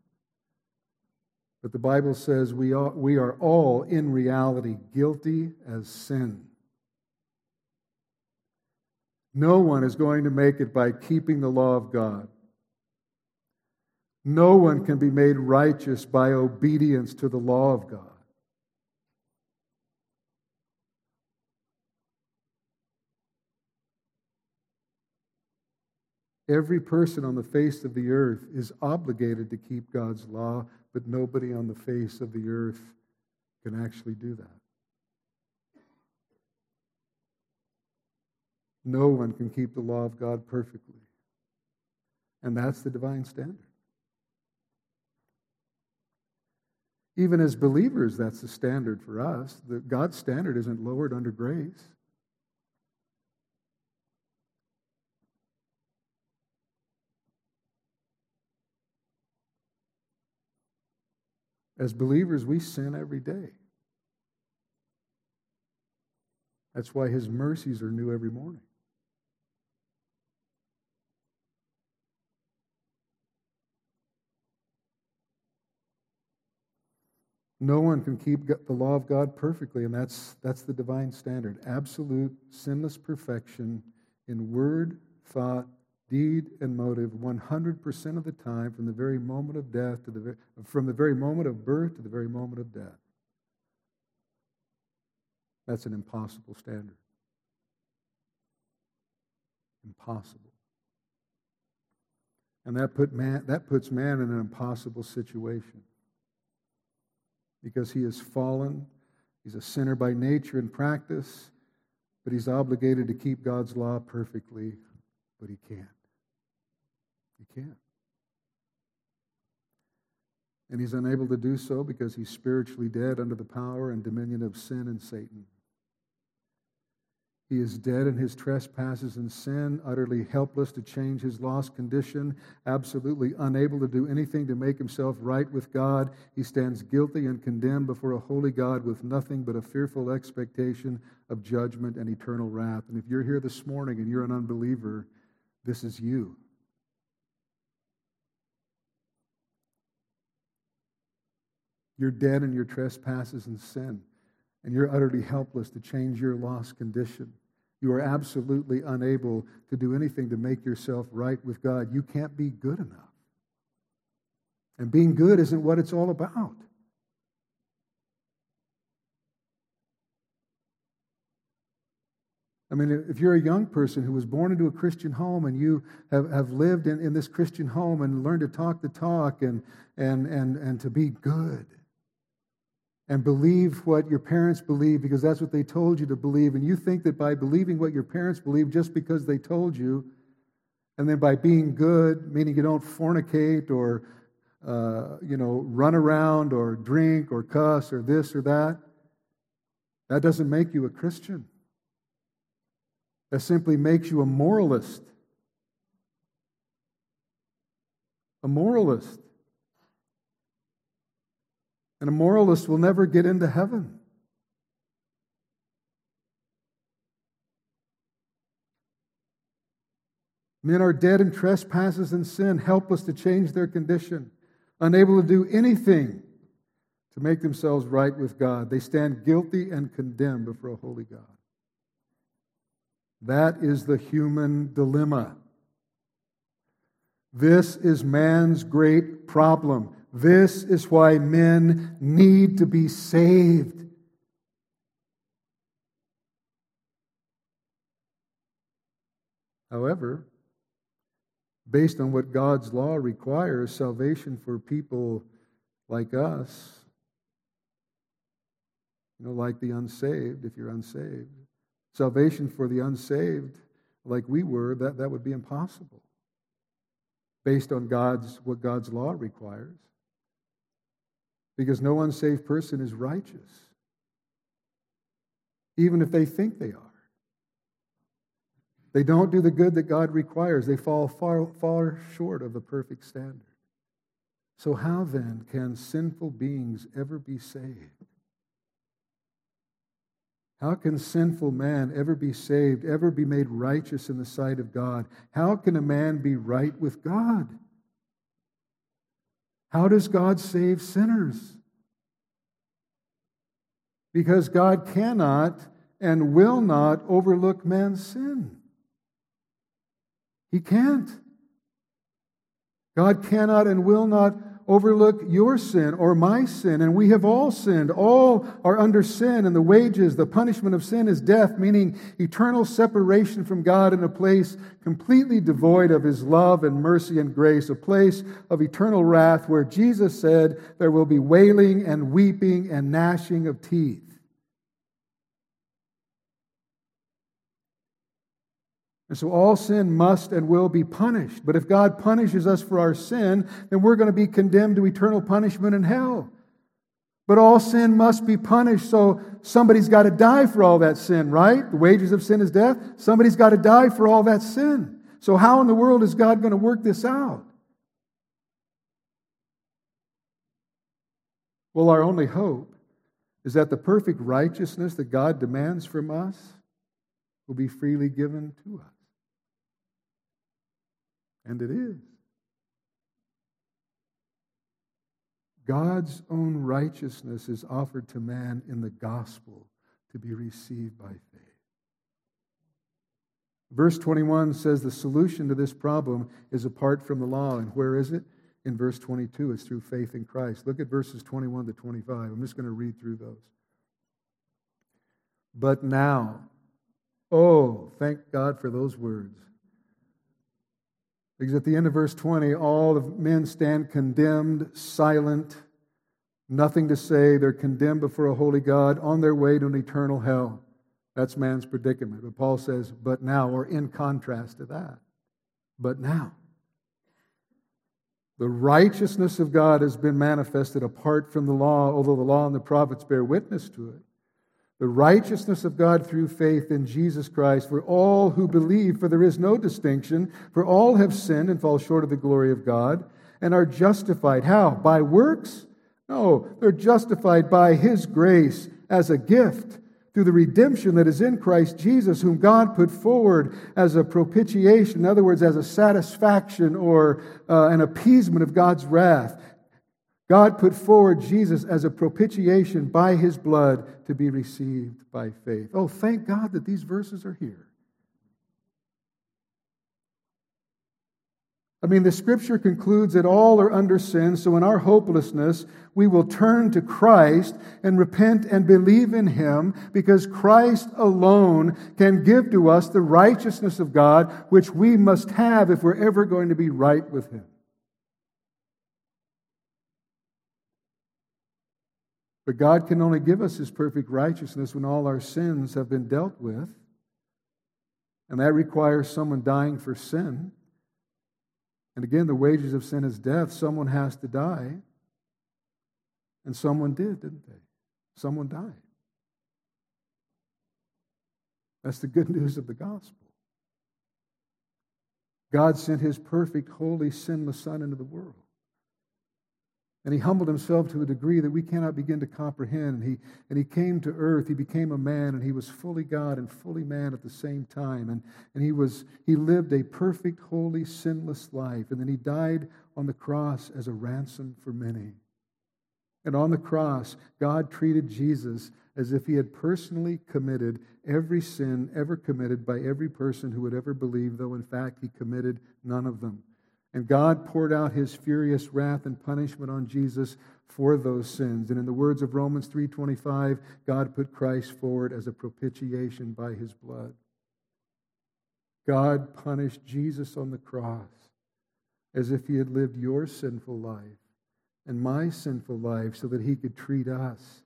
But the Bible says we are, we are all in reality guilty as sin. No one is going to make it by keeping the law of God. No one can be made righteous by obedience to the law of God. Every person on the face of the earth is obligated to keep God's law, but nobody on the face of the earth can actually do that. No one can keep the law of God perfectly. And that's the divine standard. Even as believers, that's the standard for us. The, God's standard isn't lowered under grace. As believers, we sin every day. That's why his mercies are new every morning. No one can keep the law of God perfectly, and that's, that's the divine standard. Absolute, sinless perfection in word, thought, deed, and motive 100% of the time from the very moment of death to the from the very moment of birth to the very moment of death. That's an impossible standard. Impossible. And that, put man, that puts man in an impossible situation because he has fallen. He's a sinner by nature and practice, but he's obligated to keep God's law perfectly, but he can't. He can't. And he's unable to do so because he's spiritually dead under the power and dominion of sin and Satan. He is dead in his trespasses and sin, utterly helpless to change his lost condition, absolutely unable to do anything to make himself right with God. He stands guilty and condemned before a holy God with nothing but a fearful expectation of judgment and eternal wrath. And if you're here this morning and you're an unbeliever, this is you. You're dead in your trespasses and sin, and you're utterly helpless to change your lost condition. You are absolutely unable to do anything to make yourself right with God. You can't be good enough. And being good isn't what it's all about. I mean, if you're a young person who was born into a Christian home and you have, have lived in, in this Christian home and learned to talk the talk and, and, and, and to be good and believe what your parents believe because that's what they told you to believe, and you think that by believing what your parents believe just because they told you, and then by being good, meaning you don't fornicate or uh, you know run around or drink or cuss or this or that, that doesn't make you a Christian. That simply makes you a moralist. A moralist. And a moralist will never get into heaven. Men are dead in trespasses and sin, helpless to change their condition, unable to do anything to make themselves right with God. They stand guilty and condemned before a holy God. That is the human dilemma. This is man's great problem. This is why men need to be saved. However, based on what God's law requires, salvation for people like us, you know, like the unsaved, if you're unsaved, salvation for the unsaved, like we were, that, that would be impossible based on God's what God's law requires. Because no unsaved person is righteous, even if they think they are. They don't do the good that God requires. They fall far, far short of the perfect standard. So, how then can sinful beings ever be saved? How can sinful man ever be saved, ever be made righteous in the sight of God? How can a man be right with God? How does God save sinners? Because God cannot and will not overlook man's sin. He can't. God cannot and will not overlook your sin or my sin. And we have all sinned. All are under sin, and the wages, the punishment of sin is death, meaning eternal separation from God in a place completely devoid of His love and mercy and grace, a place of eternal wrath where Jesus said there will be wailing and weeping and gnashing of teeth. And so all sin must and will be punished. But if God punishes us for our sin, then we're going to be condemned to eternal punishment in hell. But all sin must be punished, so somebody's got to die for all that sin, right? The wages of sin is death. Somebody's got to die for all that sin. So, how in the world is God going to work this out? Well, our only hope is that the perfect righteousness that God demands from us will be freely given to us. And it is. God's own righteousness is offered to man in the gospel to be received by faith. Verse 21 says the solution to this problem is apart from the law. And where is it? In verse 22, it's through faith in Christ. Look at verses 21 to 25. I'm just going to read through those. But now, oh, thank God for those words. Because at the end of verse 20, all of men stand condemned, silent, nothing to say. They're condemned before a holy God on their way to an eternal hell. That's man's predicament. But Paul says, but now, or in contrast to that, but now. The righteousness of God has been manifested apart from the law, although the law and the prophets bear witness to it the righteousness of God through faith in Jesus Christ for all who believe, for there is no distinction, for all have sinned and fall short of the glory of God and are justified. How? By works? No, they're justified by His grace as a gift through the redemption that is in Christ Jesus, whom God put forward as a propitiation, in other words, as a satisfaction or uh, an appeasement of God's wrath. God put forward Jesus as a propitiation by his blood to be received by faith. Oh, thank God that these verses are here. I mean, the scripture concludes that all are under sin, so in our hopelessness, we will turn to Christ and repent and believe in Him because Christ alone can give to us the righteousness of God, which we must have if we're ever going to be right with Him. But God can only give us His perfect righteousness when all our sins have been dealt with. And that requires someone dying for sin. And again, the wages of sin is death. Someone has to die. And someone did, didn't they? Someone died. That's the good news of the gospel. God sent his perfect, holy, sinless Son into the world. And he humbled himself to a degree that we cannot begin to comprehend. And he, and he came to earth. He became a man, and he was fully God and fully man at the same time. And, and he, was, he lived a perfect, holy, sinless life. And then he died on the cross as a ransom for many. And on the cross, God treated Jesus as if he had personally committed every sin ever committed by every person who would ever believe, though in fact he committed none of them. And God poured out his furious wrath and punishment on Jesus for those sins. And in the words of Romans 3:25, God put Christ forward as a propitiation by his blood. God punished Jesus on the cross as if he had lived your sinful life and my sinful life so that he could treat us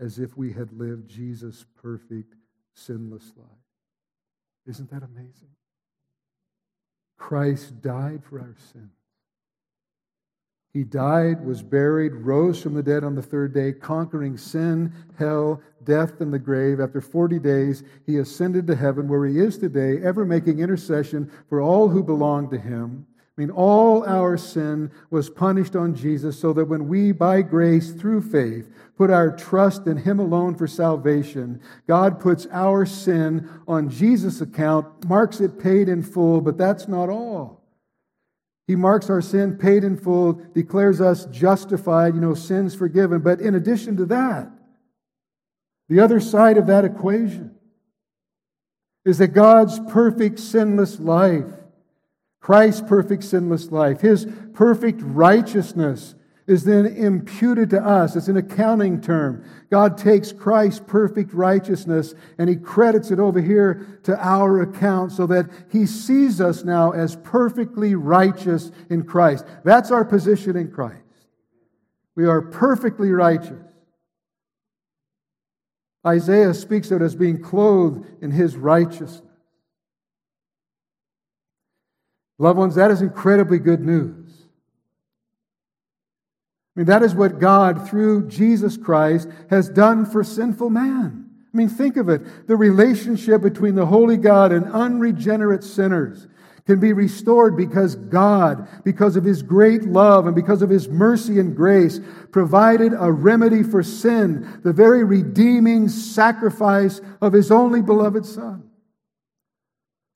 as if we had lived Jesus' perfect, sinless life. Isn't that amazing? Christ died for our sins. He died, was buried, rose from the dead on the third day, conquering sin, hell, death, and the grave. After 40 days, he ascended to heaven, where he is today, ever making intercession for all who belong to him. I mean, all our sin was punished on Jesus so that when we, by grace, through faith, put our trust in Him alone for salvation, God puts our sin on Jesus' account, marks it paid in full, but that's not all. He marks our sin paid in full, declares us justified, you know, sins forgiven. But in addition to that, the other side of that equation is that God's perfect sinless life Christ's perfect sinless life, his perfect righteousness is then imputed to us. It's an accounting term. God takes Christ's perfect righteousness and he credits it over here to our account so that he sees us now as perfectly righteous in Christ. That's our position in Christ. We are perfectly righteous. Isaiah speaks of it as being clothed in his righteousness. Loved ones, that is incredibly good news. I mean, that is what God, through Jesus Christ, has done for sinful man. I mean, think of it. The relationship between the holy God and unregenerate sinners can be restored because God, because of His great love and because of His mercy and grace, provided a remedy for sin, the very redeeming sacrifice of His only beloved Son.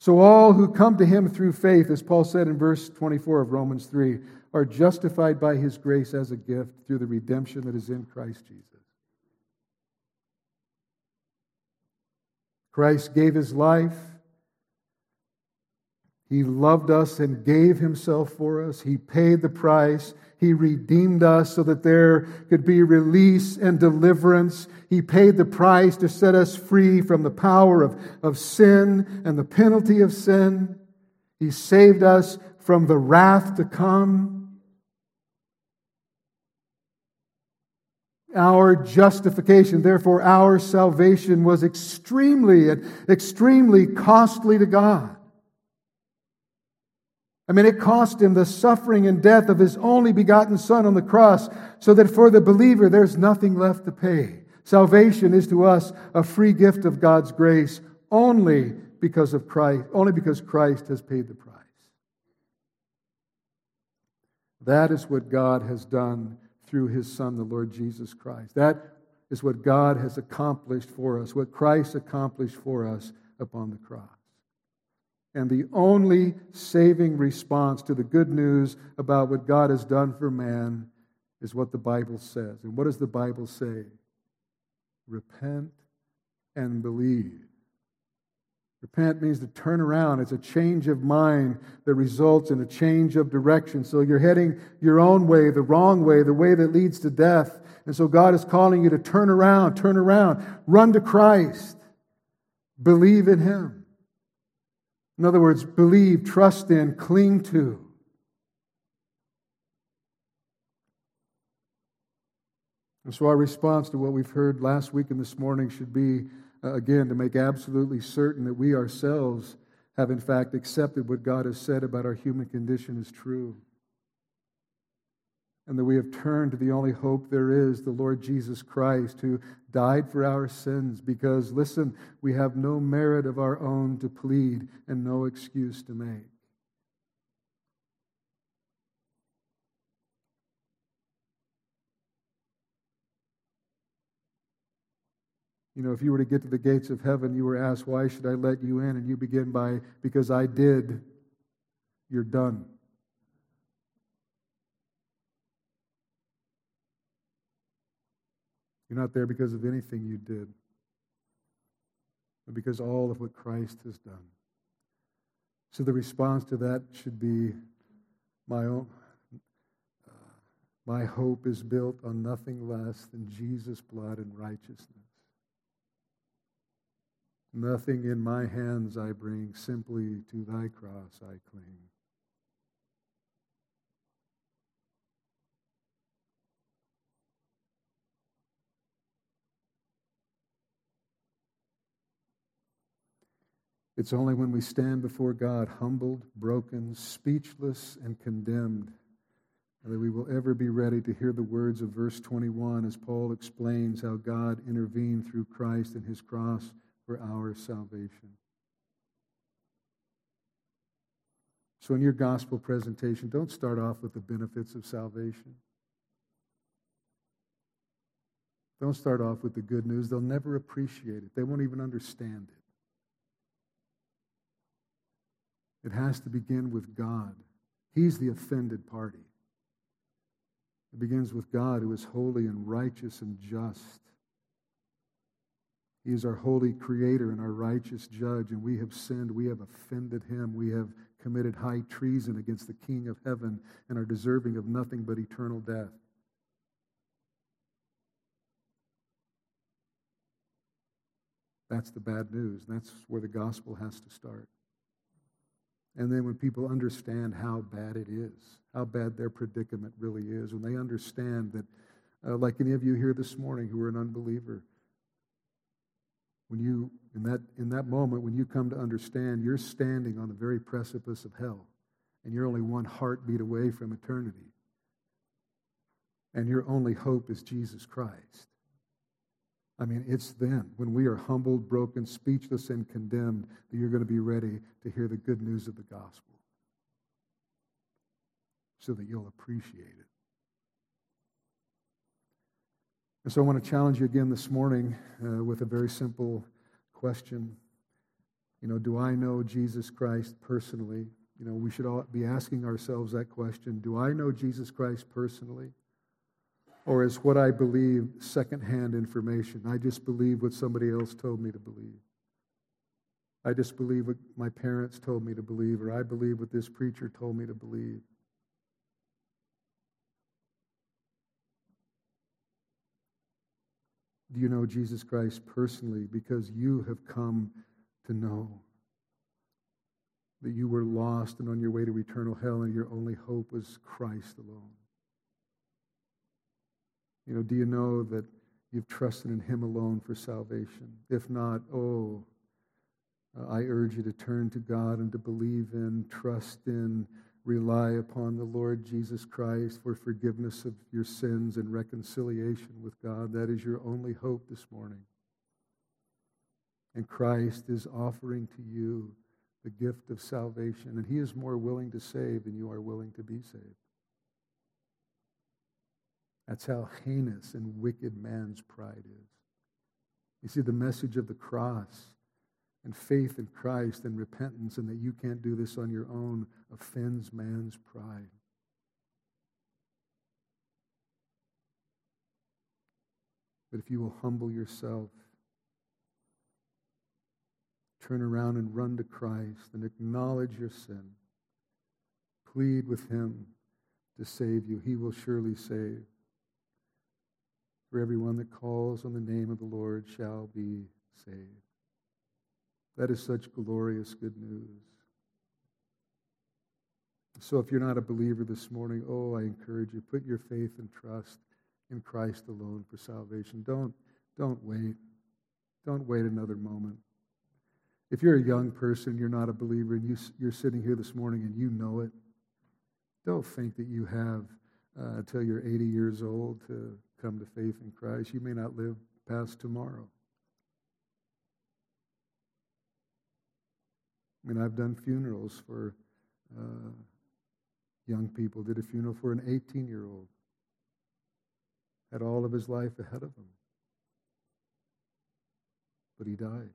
So all who come to him through faith, as Paul said in verse 24 of Romans 3, are justified by his grace as a gift through the redemption that is in Christ Jesus. Christ gave his life. He loved us and gave himself for us. He paid the price. He redeemed us so that there could be release and deliverance. He paid the price to set us free from the power of, of sin and the penalty of sin. He saved us from the wrath to come. Our justification, therefore, our salvation was extremely, extremely costly to God. I mean, it cost him the suffering and death of his only begotten Son on the cross, so that for the believer there's nothing left to pay. Salvation is to us a free gift of God's grace only because of Christ, only because Christ has paid the price. That is what God has done through his Son, the Lord Jesus Christ. That is what God has accomplished for us, what Christ accomplished for us upon the cross. And the only saving response to the good news about what God has done for man is what the Bible says. And what does the Bible say? Repent and believe. Repent means to turn around. It's a change of mind that results in a change of direction. So you're heading your own way, the wrong way, the way that leads to death. And so God is calling you to turn around, turn around, run to Christ, believe in Him. In other words, believe, trust in, cling to. And so our response to what we've heard last week and this morning should be uh, again, to make absolutely certain that we ourselves have, in fact, accepted what God has said about our human condition as true. And that we have turned to the only hope there is, the Lord Jesus Christ, who died for our sins. Because, listen, we have no merit of our own to plead and no excuse to make. You know, if you were to get to the gates of heaven, you were asked, Why should I let you in? And you begin by, Because I did, you're done. You're not there because of anything you did, but because all of what Christ has done. So the response to that should be my own. Uh, my hope is built on nothing less than Jesus' blood and righteousness. Nothing in my hands I bring, simply to thy cross I cling. It's only when we stand before God, humbled, broken, speechless, and condemned, that we will ever be ready to hear the words of verse 21 as Paul explains how God intervened through Christ and his cross for our salvation. So, in your gospel presentation, don't start off with the benefits of salvation. Don't start off with the good news. They'll never appreciate it, they won't even understand it. It has to begin with God. He's the offended party. It begins with God, who is holy and righteous and just. He is our holy creator and our righteous judge, and we have sinned. We have offended him. We have committed high treason against the King of heaven and are deserving of nothing but eternal death. That's the bad news. That's where the gospel has to start. And then when people understand how bad it is, how bad their predicament really is, when they understand that, uh, like any of you here this morning who are an unbeliever, when you in that in that moment when you come to understand you're standing on the very precipice of hell and you're only one heartbeat away from eternity and your only hope is Jesus Christ I mean it's then when we are humbled broken speechless and condemned that you're going to be ready to hear the good news of the gospel so that you'll appreciate it and so I want to challenge you again this morning uh, with a very simple question. You know, do I know Jesus Christ personally? You know, we should all be asking ourselves that question Do I know Jesus Christ personally? Or is what I believe secondhand information? I just believe what somebody else told me to believe. I just believe what my parents told me to believe, or I believe what this preacher told me to believe. Do you know Jesus Christ personally because you have come to know that you were lost and on your way to eternal hell and your only hope was Christ alone? You know, do you know that you've trusted in Him alone for salvation? If not, oh, I urge you to turn to God and to believe in, trust in, rely upon the Lord Jesus Christ for forgiveness of your sins and reconciliation with God. That is your only hope this morning. And Christ is offering to you the gift of salvation, and He is more willing to save than you are willing to be saved. That's how heinous and wicked man's pride is. You see, the message of the cross and faith in Christ and repentance, and that you can't do this on your own, offends man's pride. But if you will humble yourself, turn around and run to Christ and acknowledge your sin. Plead with Him to save you. He will surely save. For everyone that calls on the name of the Lord shall be saved. That is such glorious good news. So if you're not a believer this morning, oh, I encourage you, put your faith and trust in Christ alone for salvation. Don't, don't wait. Don't wait another moment. If you're a young person, you're not a believer, and you, you're sitting here this morning and you know it, don't think that you have uh, until you're 80 years old to come to faith in Christ. You may not live past tomorrow. I mean, I've done funerals for uh, young people, did a funeral for an 18 year old, had all of his life ahead of him. But he died.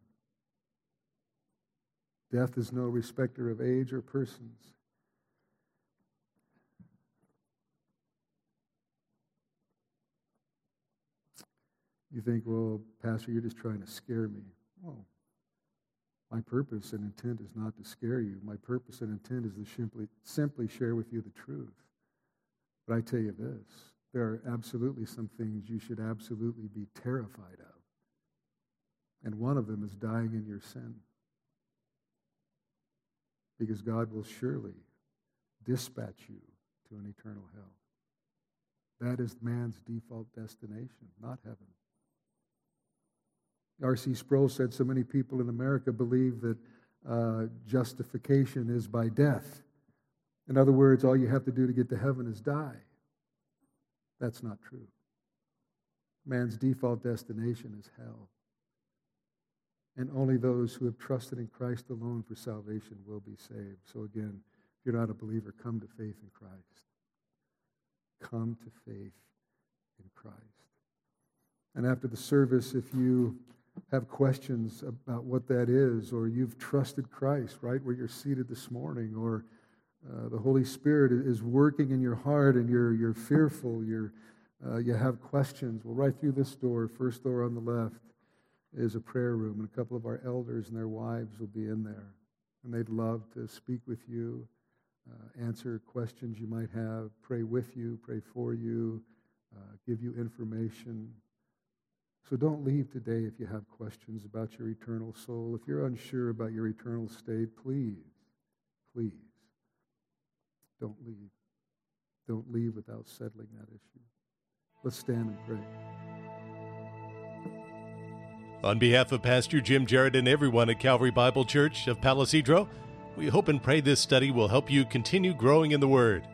Death is no respecter of age or persons. You think, well, Pastor, you're just trying to scare me. Well, my purpose and intent is not to scare you. My purpose and intent is to simply, simply share with you the truth. But I tell you this there are absolutely some things you should absolutely be terrified of. And one of them is dying in your sin. Because God will surely dispatch you to an eternal hell. That is man's default destination, not heaven. R.C. Sproul said so many people in America believe that uh, justification is by death. In other words, all you have to do to get to heaven is die. That's not true. Man's default destination is hell. And only those who have trusted in Christ alone for salvation will be saved. So, again, if you're not a believer, come to faith in Christ. Come to faith in Christ. And after the service, if you have questions about what that is, or you've trusted Christ right where you're seated this morning, or uh, the Holy Spirit is working in your heart and you're, you're fearful, you're, uh, you have questions, well, right through this door, first door on the left, is a prayer room, and a couple of our elders and their wives will be in there. And they'd love to speak with you, uh, answer questions you might have, pray with you, pray for you, uh, give you information. So don't leave today if you have questions about your eternal soul. If you're unsure about your eternal state, please, please, don't leave. Don't leave without settling that issue. Let's stand and pray. On behalf of Pastor Jim Jarrett and everyone at Calvary Bible Church of Palo Cedro, we hope and pray this study will help you continue growing in the Word.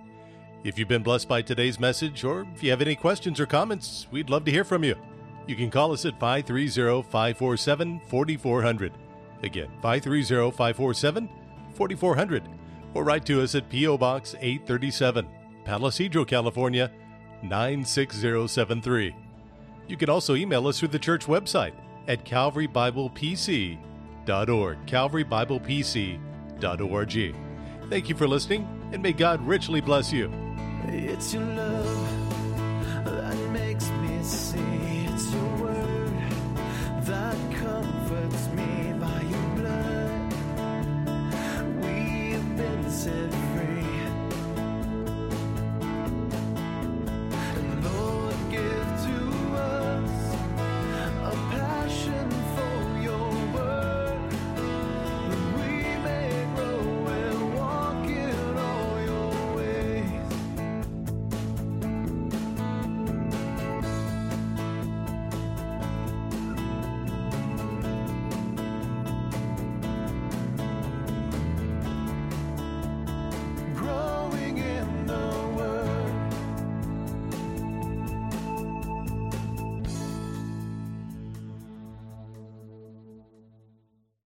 If you've been blessed by today's message, or if you have any questions or comments, we'd love to hear from you. You can call us at 530 547 4400. Again, 530 547 4400. Or write to us at P.O. Box 837, Palo Cedro, California 96073. You can also email us through the church website at calvarybiblepc.org. calvarybiblepc.org. Thank you for listening, and may God richly bless you. It's your love that makes me. said